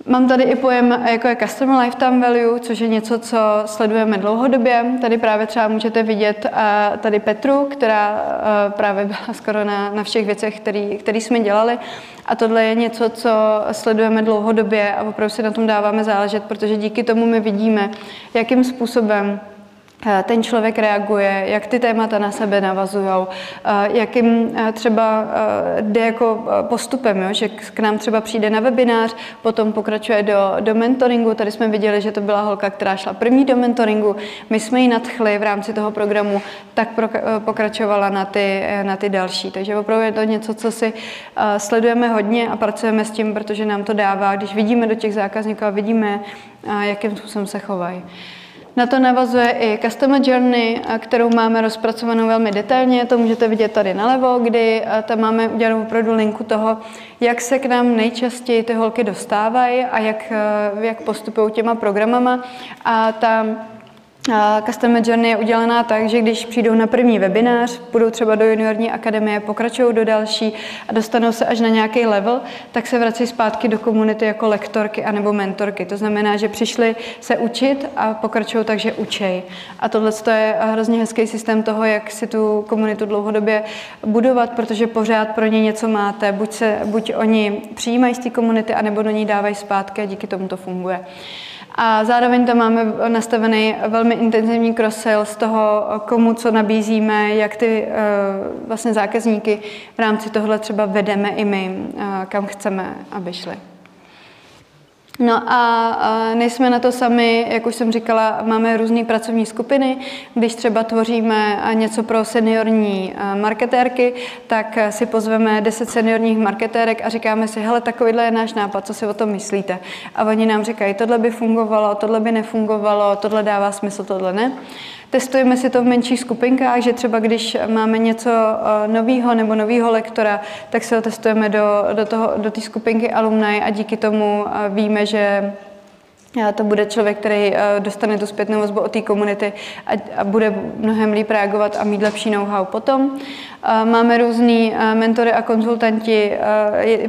Mám tady i pojem, jako je Customer Lifetime Value, což je něco, co sledujeme dlouhodobě. Tady právě třeba můžete vidět uh, tady Petru, která uh, právě byla skoro na, na všech věcech, které jsme dělali. A tohle je něco, co sledujeme dlouhodobě a opravdu si na tom dáváme záležet, protože díky tomu my vidíme, jakým způsobem Eh, ten člověk reaguje, jak ty témata na sebe navazují, eh, jakým eh, třeba jde jako postupem, jo? že k nám třeba přijde na webinář, potom pokračuje do, do mentoringu. Tady jsme viděli, že to byla holka, která šla první do mentoringu. My jsme ji nadchli v rámci toho programu, tak pokračovala na ty, na ty další. Takže opravdu je to něco, co si sledujeme hodně a pracujeme s tím, protože nám to dává, když vidíme do těch zákazníků a vidíme, jakým způsobem se chovají. Na to navazuje i Customer Journey, kterou máme rozpracovanou velmi detailně. To můžete vidět tady nalevo, kdy tam máme udělanou opravdu linku toho, jak se k nám nejčastěji ty holky dostávají a jak, jak postupují těma programama. A ta Customer Journey je udělaná tak, že když přijdou na první webinář, budou třeba do juniorní akademie, pokračují do další a dostanou se až na nějaký level, tak se vrací zpátky do komunity jako lektorky anebo mentorky. To znamená, že přišli se učit a pokračují tak, že učej. A tohle je hrozně hezký systém toho, jak si tu komunitu dlouhodobě budovat, protože pořád pro ně něco máte. Buď, se, buď oni přijímají z té komunity, anebo do ní dávají zpátky a díky tomu to funguje. A zároveň tam máme nastavený velmi intenzivní cross-sale z toho, komu co nabízíme, jak ty eh, vlastně zákazníky v rámci tohle třeba vedeme i my, eh, kam chceme, aby šli. No a nejsme na to sami, jak už jsem říkala, máme různé pracovní skupiny. Když třeba tvoříme něco pro seniorní marketérky, tak si pozveme 10 seniorních marketérek a říkáme si, hele, takovýhle je náš nápad, co si o tom myslíte? A oni nám říkají, tohle by fungovalo, tohle by nefungovalo, tohle dává smysl, tohle ne. Testujeme si to v menších skupinkách, že třeba když máme něco eh, nového nebo nového lektora, tak se ho testujeme do, do, toho, do té skupinky alumni a díky tomu eh, víme, že to bude člověk, který eh, dostane tu zpětnou vazbu od té komunity a, bude mnohem líp reagovat a mít lepší know-how potom. Máme různý mentory a konzultanti.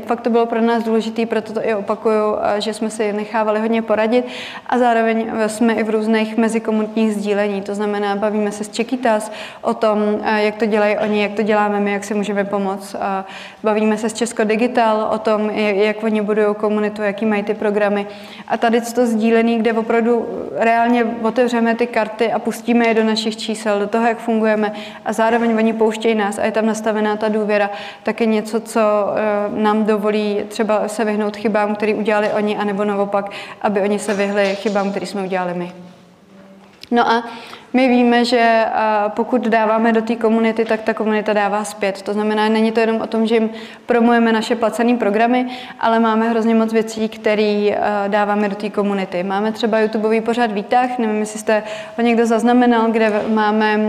Fakt to bylo pro nás důležité, proto to i opakuju, že jsme si nechávali hodně poradit a zároveň jsme i v různých mezikomunitních sdílení. To znamená, bavíme se s Čekytas o tom, jak to dělají oni, jak to děláme my, jak si můžeme pomoct. Bavíme se s Česko Digital o tom, jak oni budují komunitu, jaký mají ty programy. A tady to sdílený, kde opravdu reálně otevřeme ty karty a pustíme je do našich čísel, do toho, jak fungujeme a zároveň oni pouštějí nás a je tam nastavená ta důvěra, tak je něco, co eh, nám dovolí třeba se vyhnout chybám, které udělali oni, anebo naopak, aby oni se vyhli chybám, které jsme udělali my. No a my víme, že pokud dáváme do té komunity, tak ta komunita dává zpět. To znamená, není to jenom o tom, že jim promujeme naše placené programy, ale máme hrozně moc věcí, které dáváme do té komunity. Máme třeba YouTubeový pořad výtah, nevím, jestli jste ho někdo zaznamenal, kde máme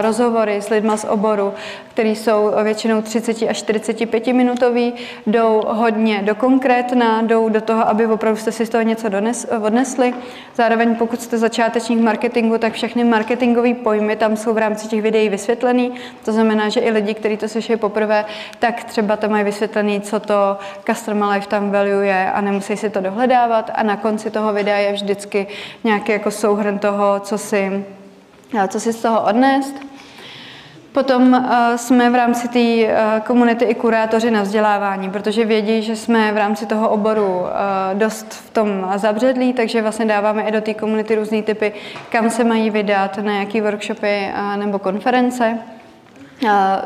rozhovory s lidma z oboru, které jsou většinou 30 až 45 minutový, jdou hodně do konkrétna, jdou do toho, aby opravdu jste si z toho něco odnesli. Zároveň pokud jste začátečník marketingu, tak všechny marketingové pojmy tam jsou v rámci těch videí vysvětlený. To znamená, že i lidi, kteří to slyší poprvé, tak třeba tam mají vysvětlený, co to Customer Lifetime Value je a nemusí si to dohledávat. A na konci toho videa je vždycky nějaký jako souhrn toho, co si, co si z toho odnést. Potom uh, jsme v rámci té uh, komunity i kurátoři na vzdělávání, protože vědí, že jsme v rámci toho oboru uh, dost v tom zabředlí, takže vlastně dáváme i do té komunity různé typy, kam se mají vydat, na jaký workshopy nebo konference.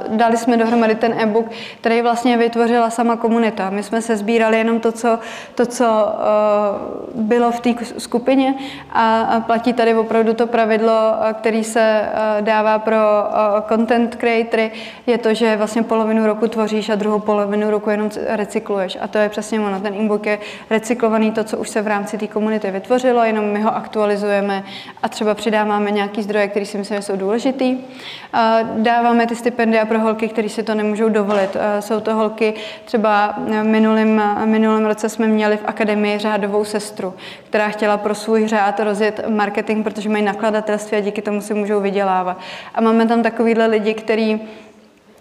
Dali jsme dohromady ten e-book, který vlastně vytvořila sama komunita. My jsme se sbírali jenom to, co, to, co uh, bylo v té skupině a platí tady opravdu to pravidlo, který se uh, dává pro content creatory, je to, že vlastně polovinu roku tvoříš a druhou polovinu roku jenom recykluješ. A to je přesně ono. Ten e-book je recyklovaný to, co už se v rámci té komunity vytvořilo, jenom my ho aktualizujeme a třeba přidáváme nějaký zdroje, které si myslím, že jsou důležitý. Dáváme ty stipendia pro holky, které si to nemůžou dovolit. Eh, jsou to holky, třeba v minulém, minulém roce jsme měli v akademii řádovou sestru, která chtěla pro svůj řád rozjet marketing, protože mají nakladatelství a díky tomu si můžou vydělávat. A máme tam takovýhle lidi, kteří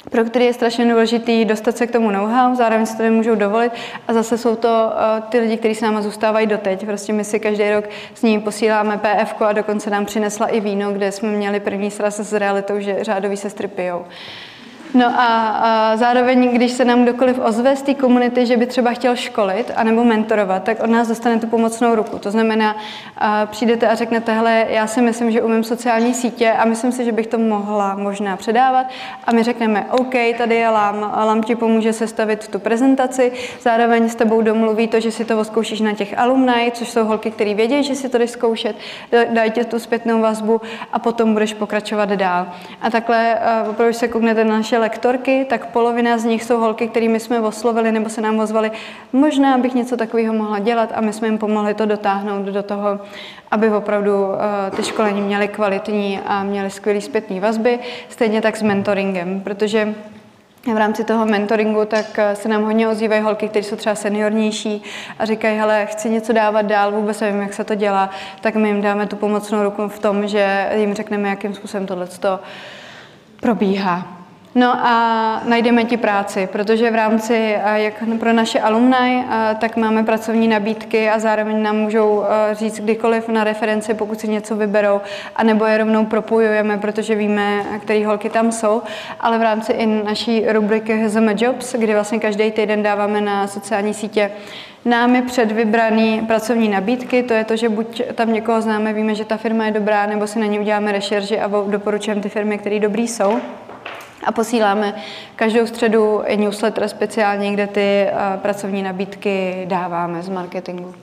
pro který je strašně důležitý dostat se k tomu know-how, zároveň si to nemůžou dovolit a zase jsou to uh, ty lidi, kteří s náma zůstávají doteď. Prostě my si každý rok s nimi posíláme PF a dokonce nám přinesla i víno, kde jsme měli první sraz s realitou, že řádový se pijou. No a, a zároveň, když se nám kdokoliv ozve z té komunity, že by třeba chtěl školit anebo mentorovat, tak od nás dostane tu pomocnou ruku. To znamená, a přijdete a řeknete, hele, já si myslím, že umím sociální sítě a myslím si, že bych to mohla možná předávat. A my řekneme, OK, tady je LAM, LAM ti pomůže sestavit tu prezentaci, zároveň s tebou domluví to, že si to zkoušíš na těch alumni, což jsou holky, které vědí, že si to jdeš zkoušet, dají ti tu zpětnou vazbu a potom budeš pokračovat dál. A takhle opravdu se kouknete na naše lektorky, tak polovina z nich jsou holky, kterými jsme oslovili nebo se nám ozvali, možná bych něco takového mohla dělat a my jsme jim pomohli to dotáhnout do toho, aby opravdu uh, ty školení měly kvalitní a měly skvělé zpětné vazby. Stejně tak s mentoringem, protože v rámci toho mentoringu tak eh, se nám hodně ozývají holky, které jsou třeba seniornější a říkají, hele, chci něco dávat dál, vůbec nevím, jak se to dělá, tak my jim dáme tu pomocnou ruku v tom, že jim řekneme, jakým způsobem tohle probíhá. No a najdeme ti práci, protože v rámci, jak pro naše alumni, tak máme pracovní nabídky a zároveň nám můžou říct kdykoliv na referenci, pokud si něco vyberou, anebo je rovnou propojujeme, protože víme, které holky tam jsou. Ale v rámci i naší rubriky HZM Jobs, kdy vlastně každý týden dáváme na sociální sítě námi předvybraný pracovní nabídky, to je to, že buď tam někoho známe, víme, že ta firma je dobrá, nebo si na ní uděláme rešerži a doporučujeme ty firmy, které dobrý jsou. A posíláme každou středu newsletter speciálně, kde ty uh, pracovní nabídky dáváme z marketingu.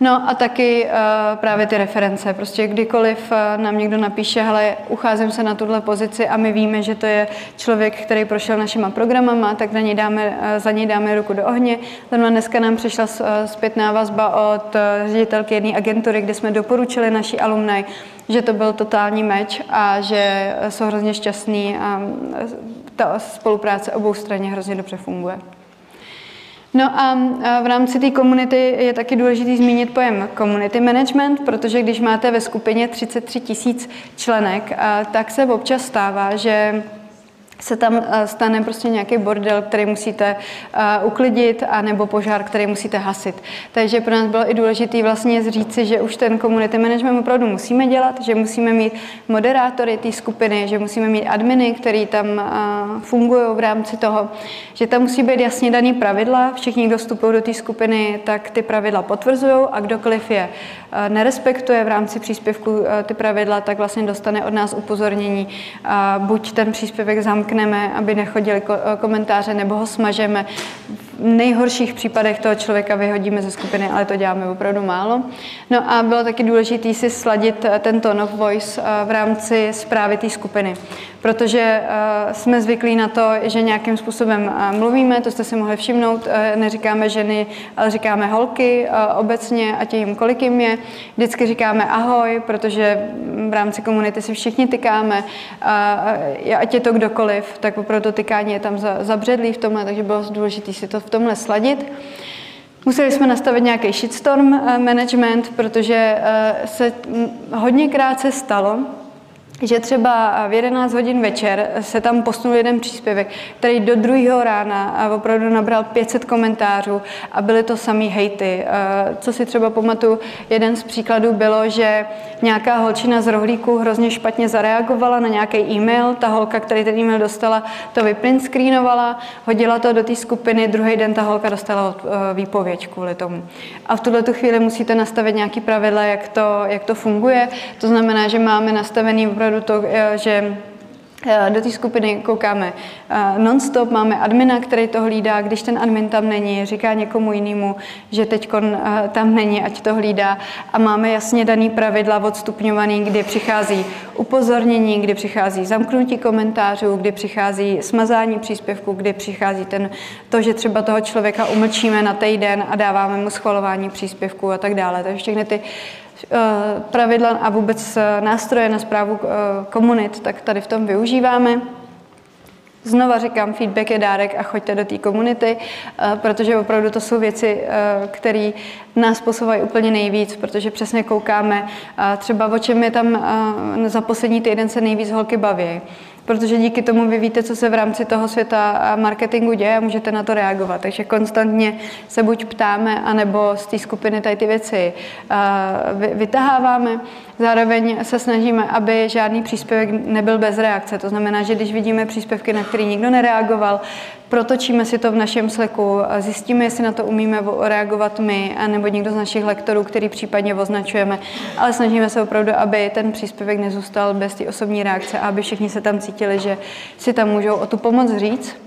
No a taky uh, právě ty reference. Prostě kdykoliv uh, nám někdo napíše, hele, ucházím se na tuhle pozici a my víme, že to je člověk, který prošel našima programama, tak na něj dáme, uh, za něj dáme ruku do ohně. Zrovna dneska nám přišla uh, zpětná vazba od uh, ředitelky jedné agentury, kde jsme doporučili naší alumni, že to byl totální meč a že jsou hrozně šťastný a ta spolupráce obou straně hrozně dobře funguje. No a v rámci té komunity je taky důležité zmínit pojem community management, protože když máte ve skupině 33 tisíc členek, tak se občas stává, že se tam eh, stane prostě nějaký bordel, který musíte uh, uklidit, anebo požár, který musíte hasit. Takže pro nás bylo i důležité vlastně říci, že už ten community management opravdu musíme dělat, že musíme mít moderátory té skupiny, že musíme mít adminy, který tam uh, fungují v rámci toho, že tam musí být jasně daný pravidla, všichni, kdo vstupují do té skupiny, tak ty pravidla potvrzují a kdokoliv je nerespektuje v rámci příspěvku ty pravidla, tak vlastně dostane od nás upozornění, buď ten příspěvek zamkne zamkneme, aby nechodili eh, komentáře, nebo ho smažeme. V nejhorších případech toho člověka vyhodíme ze skupiny, ale to děláme opravdu málo. No a bylo taky důležité si sladit eh, ten tone of voice eh, v rámci zprávy té skupiny protože uh, jsme zvyklí na to, že nějakým způsobem mluvíme, to jste si mohli všimnout, neříkáme ženy, ale říkáme holky obecně, ať jim kolik jim je. Vždycky říkáme ahoj, protože v rámci komunity si všichni tykáme, ať je to kdokoliv, tak opravdu tykání je tam za, zabředlý v tomhle, takže bylo důležité si to v tomhle sladit. Museli jsme nastavit nějaký shitstorm management, protože se hodněkrát se stalo, že třeba v 11 hodin večer se tam posunul jeden příspěvek, který do druhého rána opravdu nabral 500 komentářů a byly to samý hejty. Co si třeba pamatuju, jeden z příkladů bylo, že nějaká holčina z rohlíku hrozně špatně zareagovala na nějaký e-mail, ta holka, který ten e-mail dostala, to vyprint screenovala, hodila to do té skupiny, druhý den ta holka dostala e, výpověď kvůli tomu. A v tuhle chvíli musíte nastavit nějaký pravidla, jak to, jak to funguje. To znamená, že máme nastavený opravdu to, eh, že eh, do té skupiny koukáme eh, non-stop, máme admina, který to hlídá, když ten admin tam není, říká někomu jinému, že teď tam není, ať to hlídá. A máme jasně daný pravidla odstupňovaný, kdy přichází upozornění, kdy přichází zamknutí komentářů, kdy přichází smazání příspěvku, kdy přichází ten, to, že třeba toho člověka umlčíme na týden a dáváme mu schvalování příspěvku a tak dále. Takže všechny ty pravidla a vůbec eh, nástroje na zprávu eh, komunit, tak tady v tom využíváme. Znova říkám, feedback je dárek a choďte do té komunity, protože opravdu to jsou věci, které nás posouvají úplně nejvíc, protože přesně koukáme třeba o čem je tam za poslední týden se nejvíc holky baví protože díky tomu vy víte, co se v rámci toho světa marketingu děje a můžete na to reagovat. Takže konstantně se buď ptáme, anebo z té skupiny tady ty věci vytaháváme. Zároveň se snažíme, aby žádný příspěvek nebyl bez reakce. To znamená, že když vidíme příspěvky, na které nikdo nereagoval, protočíme si to v našem sleku, zjistíme, jestli na to umíme reagovat my, nebo někdo z našich lektorů, který případně označujeme, ale snažíme se opravdu, aby ten příspěvek nezůstal bez té osobní reakce a aby všichni se tam cítili, že si tam můžou o tu pomoc říct.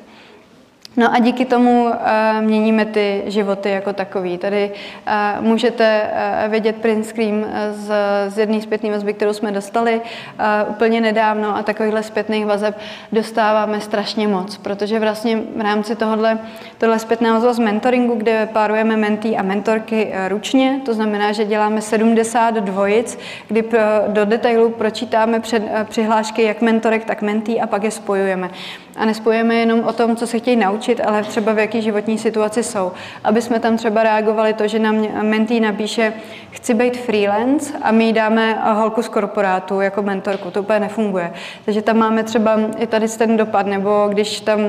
No a díky tomu uh, měníme ty životy jako takový. Tady uh, můžete uh, vidět print screen z, z jedné zpětné vazby, kterou jsme dostali uh, úplně nedávno a takovýchhle zpětných vazeb dostáváme strašně moc, protože vlastně v rámci tohohle, tohle zpětného vazba z mentoringu, kde párujeme mentý a mentorky uh, ručně, to znamená, že děláme 70 dvojic, kdy pro, do detailu pročítáme před, uh, přihlášky jak mentorek, tak mentý a pak je spojujeme a nespojíme jenom o tom, co se chtějí naučit, ale třeba v jaký životní situaci jsou. Aby jsme tam třeba reagovali to, že nám mentý napíše, chci být freelance a my jí dáme holku z korporátu jako mentorku. To úplně nefunguje. Takže tam máme třeba i tady ten dopad, nebo když tam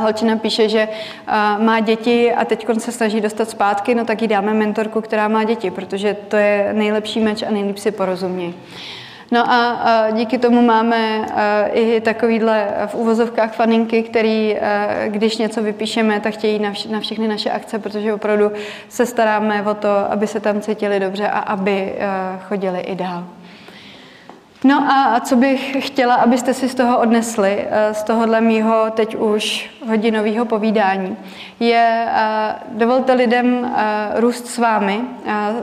Holčina píše, že má děti a teď se snaží dostat zpátky, no tak jí dáme mentorku, která má děti, protože to je nejlepší meč a nejlíp si porozumějí. No a, díky tomu máme a, i takovýhle v uvozovkách faninky, který, a, když něco vypíšeme, tak chtějí na, na všechny naše akce, protože opravdu se staráme o to, aby se tam cítili dobře a aby a, chodili i dál. No a co bych chtěla, abyste si z toho odnesli, eh, z tohohle mýho teď už hodinového povídání, je, eh, dovolte lidem eh, růst s vámi.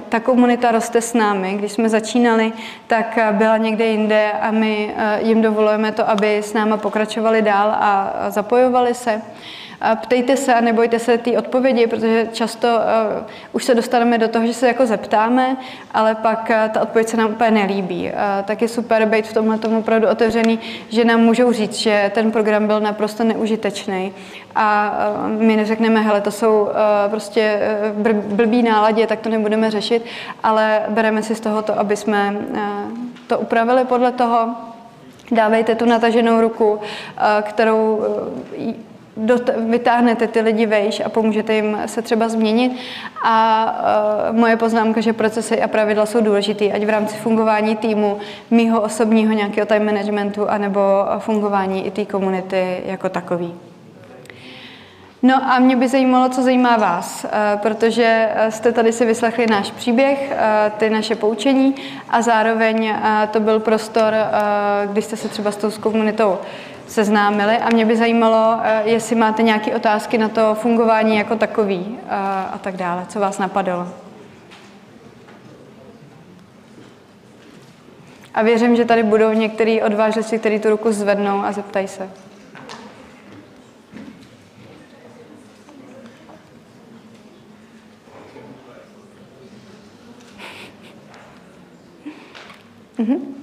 Ta komunita roste s námi. Když jsme začínali, tak byla někde jinde a my jim dovolujeme to, aby s náma pokračovali dál a zapojovali se. Ptejte se a nebojte se té odpovědi, protože často uh, už se dostaneme do toho, že se jako zeptáme, ale pak uh, ta odpověď se nám úplně nelíbí. Uh, tak je super být v tomhle tomu opravdu otevřený, že nám můžou říct, že ten program byl naprosto neužitečný a my neřekneme, hele, to jsou prostě blbý náladě, tak to nebudeme řešit, ale bereme si z toho to, aby jsme to upravili podle toho, Dávejte tu nataženou ruku, kterou vytáhnete ty lidi vejš a pomůžete jim se třeba změnit. A uh, moje poznámka, že procesy a pravidla jsou důležité, ať v rámci fungování týmu, mýho osobního nějakého time managementu, anebo fungování i té komunity jako takový. No a mě by zajímalo, co zajímá vás, protože jste tady si vyslechli náš příběh, ty naše poučení a zároveň to byl prostor, kdy jste se třeba s tou komunitou seznámili a mě by zajímalo, eh, jestli máte nějaké otázky na to fungování jako takový a, eh, a tak dále, co vás napadlo. A věřím, že tady budou některý odvážlici, kteří tu ruku zvednou a zeptají se. Mm-hmm.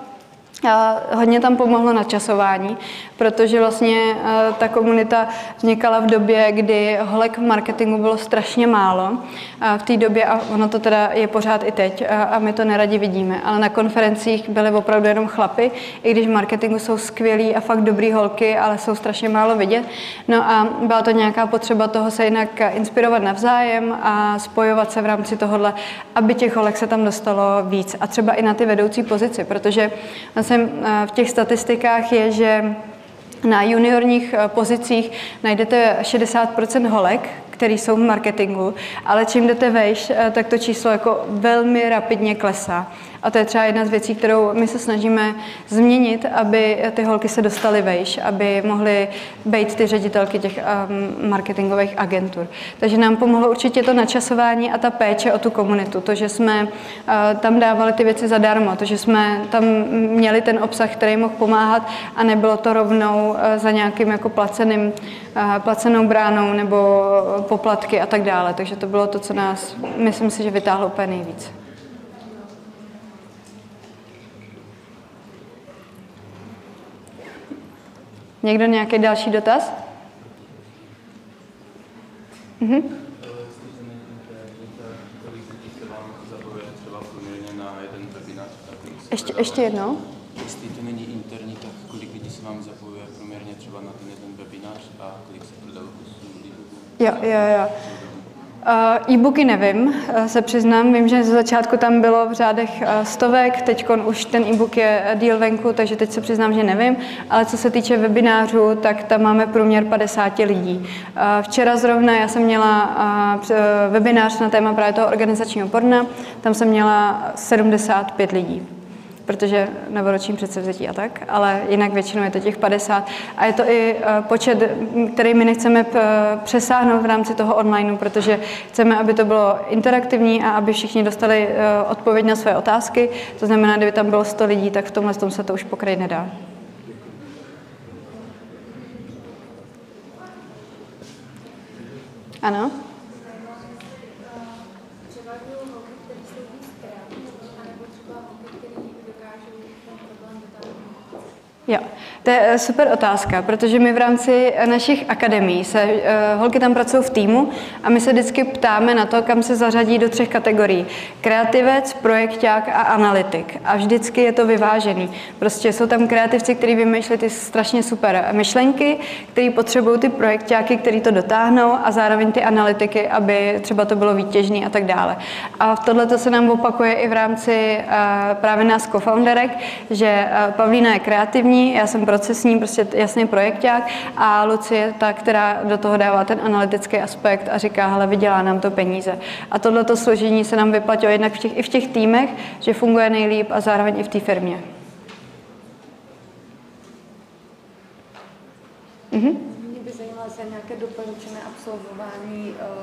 Hodně tam pomohlo načasování, protože vlastně eh, ta komunita vznikala v době, kdy holek v marketingu bylo strašně málo. A v té době, a ono to teda je pořád i teď, a my to neradi vidíme, ale na konferencích byly opravdu jenom chlapy, i když v marketingu jsou skvělí a fakt dobrý holky, ale jsou strašně málo vidět. No a byla to nějaká potřeba toho se jinak inspirovat navzájem a spojovat se v rámci tohohle, aby těch holek se tam dostalo víc. A třeba i na ty vedoucí pozici, protože jsem v těch statistikách je, že na juniorních eh, pozicích najdete 60 holek, které jsou v marketingu, ale čím jdete vejš, eh, tak to číslo jako velmi rapidně klesá. A to je třeba jedna z věcí, kterou my se snažíme změnit, aby ty holky se dostaly vejš, aby mohly být ty ředitelky těch um, marketingových agentur. Takže nám pomohlo určitě to načasování a ta péče o tu komunitu. To, že jsme uh, tam dávali ty věci zadarmo, to, že jsme tam měli ten obsah, který mohl pomáhat a nebylo to rovnou uh, za nějakým jako placeným, uh, placenou bránou nebo poplatky a tak dále. Takže to bylo to, co nás, myslím si, že vytáhlo úplně nejvíc. Někdo nějaký další dotaz? Mhm. Ještě, ještě jednou? Jestli to není interní, tak kolik lidí se vám zapojuje průměrně třeba na ten jeden webinář a kolik se prodalo kusů Jo, jo, jo. Uh, e-booky nevím, uh, se přiznám. Vím, že ze začátku tam bylo v řádech uh, stovek, teď už ten e-book je díl venku, takže teď se přiznám, že nevím. Ale co se týče webinářů, tak tam máme průměr 50 lidí. Včera zrovna já jsem měla webinář na téma právě toho organizačního porna, tam jsem měla 75 lidí protože novoroční předsevzetí a tak, ale jinak většinou je to těch 50. A je to i eh, počet, který my nechceme eh, přesáhnout v rámci toho onlineu, protože chceme, aby to bylo interaktivní a aby všichni dostali eh, odpověď na své otázky. To znamená, kdyby tam bylo 100 lidí, tak v tomhle tom se to už pokryt nedá. Ano? Jo, to je eh, super otázka, protože my v rámci eh, našich akademií se, uh, holky tam pracují v týmu a my se vždycky ptáme na to, kam se zařadí do třech kategorií. Kreativec, projekták a analytik. A vždycky je to vyvážený. Prostě jsou tam kreativci, kteří vymýšlí ty strašně super myšlenky, kteří potřebují ty projektáky, kteří to dotáhnou a zároveň ty analytiky, aby třeba to bylo výtěžné a tak dále. A tohle to se nám opakuje i v rámci právě nás co-founderek, že Pavlína je kreativní, já jsem procesní, prostě jasný projekták a Lucie je ta, která do toho dává ten analytický aspekt a říká, hele, vydělá nám to peníze. A tohleto složení se nám vyplatilo jednak v těch, i v těch týmech, že funguje nejlíp a zároveň i v té firmě. Mhm. Mě by zajímalo, nějaké doporučené absolvování, jak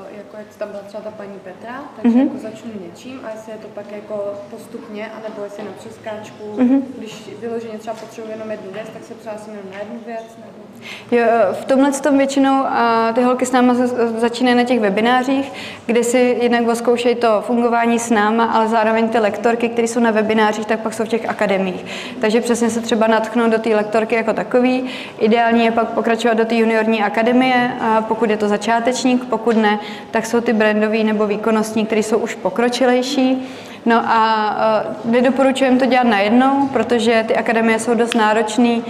tam byla třeba ta paní Petra, takže mm-hmm. jako začnu něčím a jestli je to pak jako postupně, anebo jestli na přeskáčku, mm-hmm. když vyloženě třeba potřebuji jenom jednu věc, tak se přihlásím jenom na jednu věc, nebo... Jo, v tomhle tom většinou a ty holky s náma začínají na těch webinářích, kde si jednak zkoušejí to fungování s náma, ale zároveň ty lektorky, které jsou na webinářích, tak pak jsou v těch akademiích. Takže přesně se třeba natchnout do té lektorky jako takový. Ideální je pak pokračovat do té juniorní akademie, a pokud je to začátečník, pokud ne, tak jsou ty brandový nebo výkonnostní, které jsou už pokročilejší. No a uh, nedoporučujeme to dělat najednou, protože ty akademie jsou dost náročné. Uh,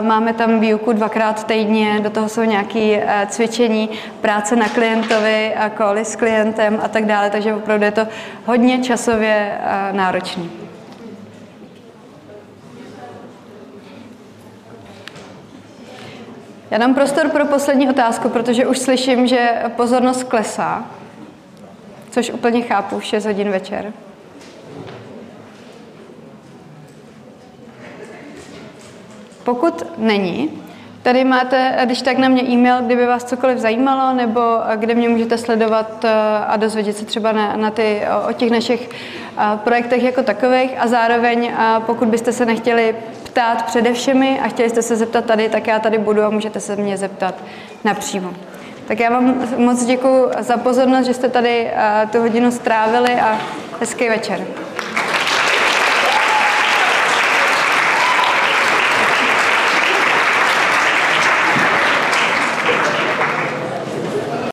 máme tam výuku dvakrát týdně, do toho jsou nějaké uh, cvičení, práce na klientovi, koly s klientem a tak dále, takže opravdu je to hodně časově náročné. Já dám prostor pro poslední otázku, protože už slyším, že pozornost klesá, což úplně chápu, 6 hodin večer. Pokud není, tady máte, když tak na mě e-mail, kdyby vás cokoliv zajímalo, nebo kde mě můžete sledovat eh, a dozvědět se třeba na, na ty, o těch našich eh, projektech jako takových a zároveň, eh, pokud byste se nechtěli ptát přede všemi a chtěli jste se zeptat tady, tak já tady budu a můžete se mě zeptat napřímo. Tak já vám moc děkuji za pozornost, že jste tady tu hodinu strávili a hezký večer.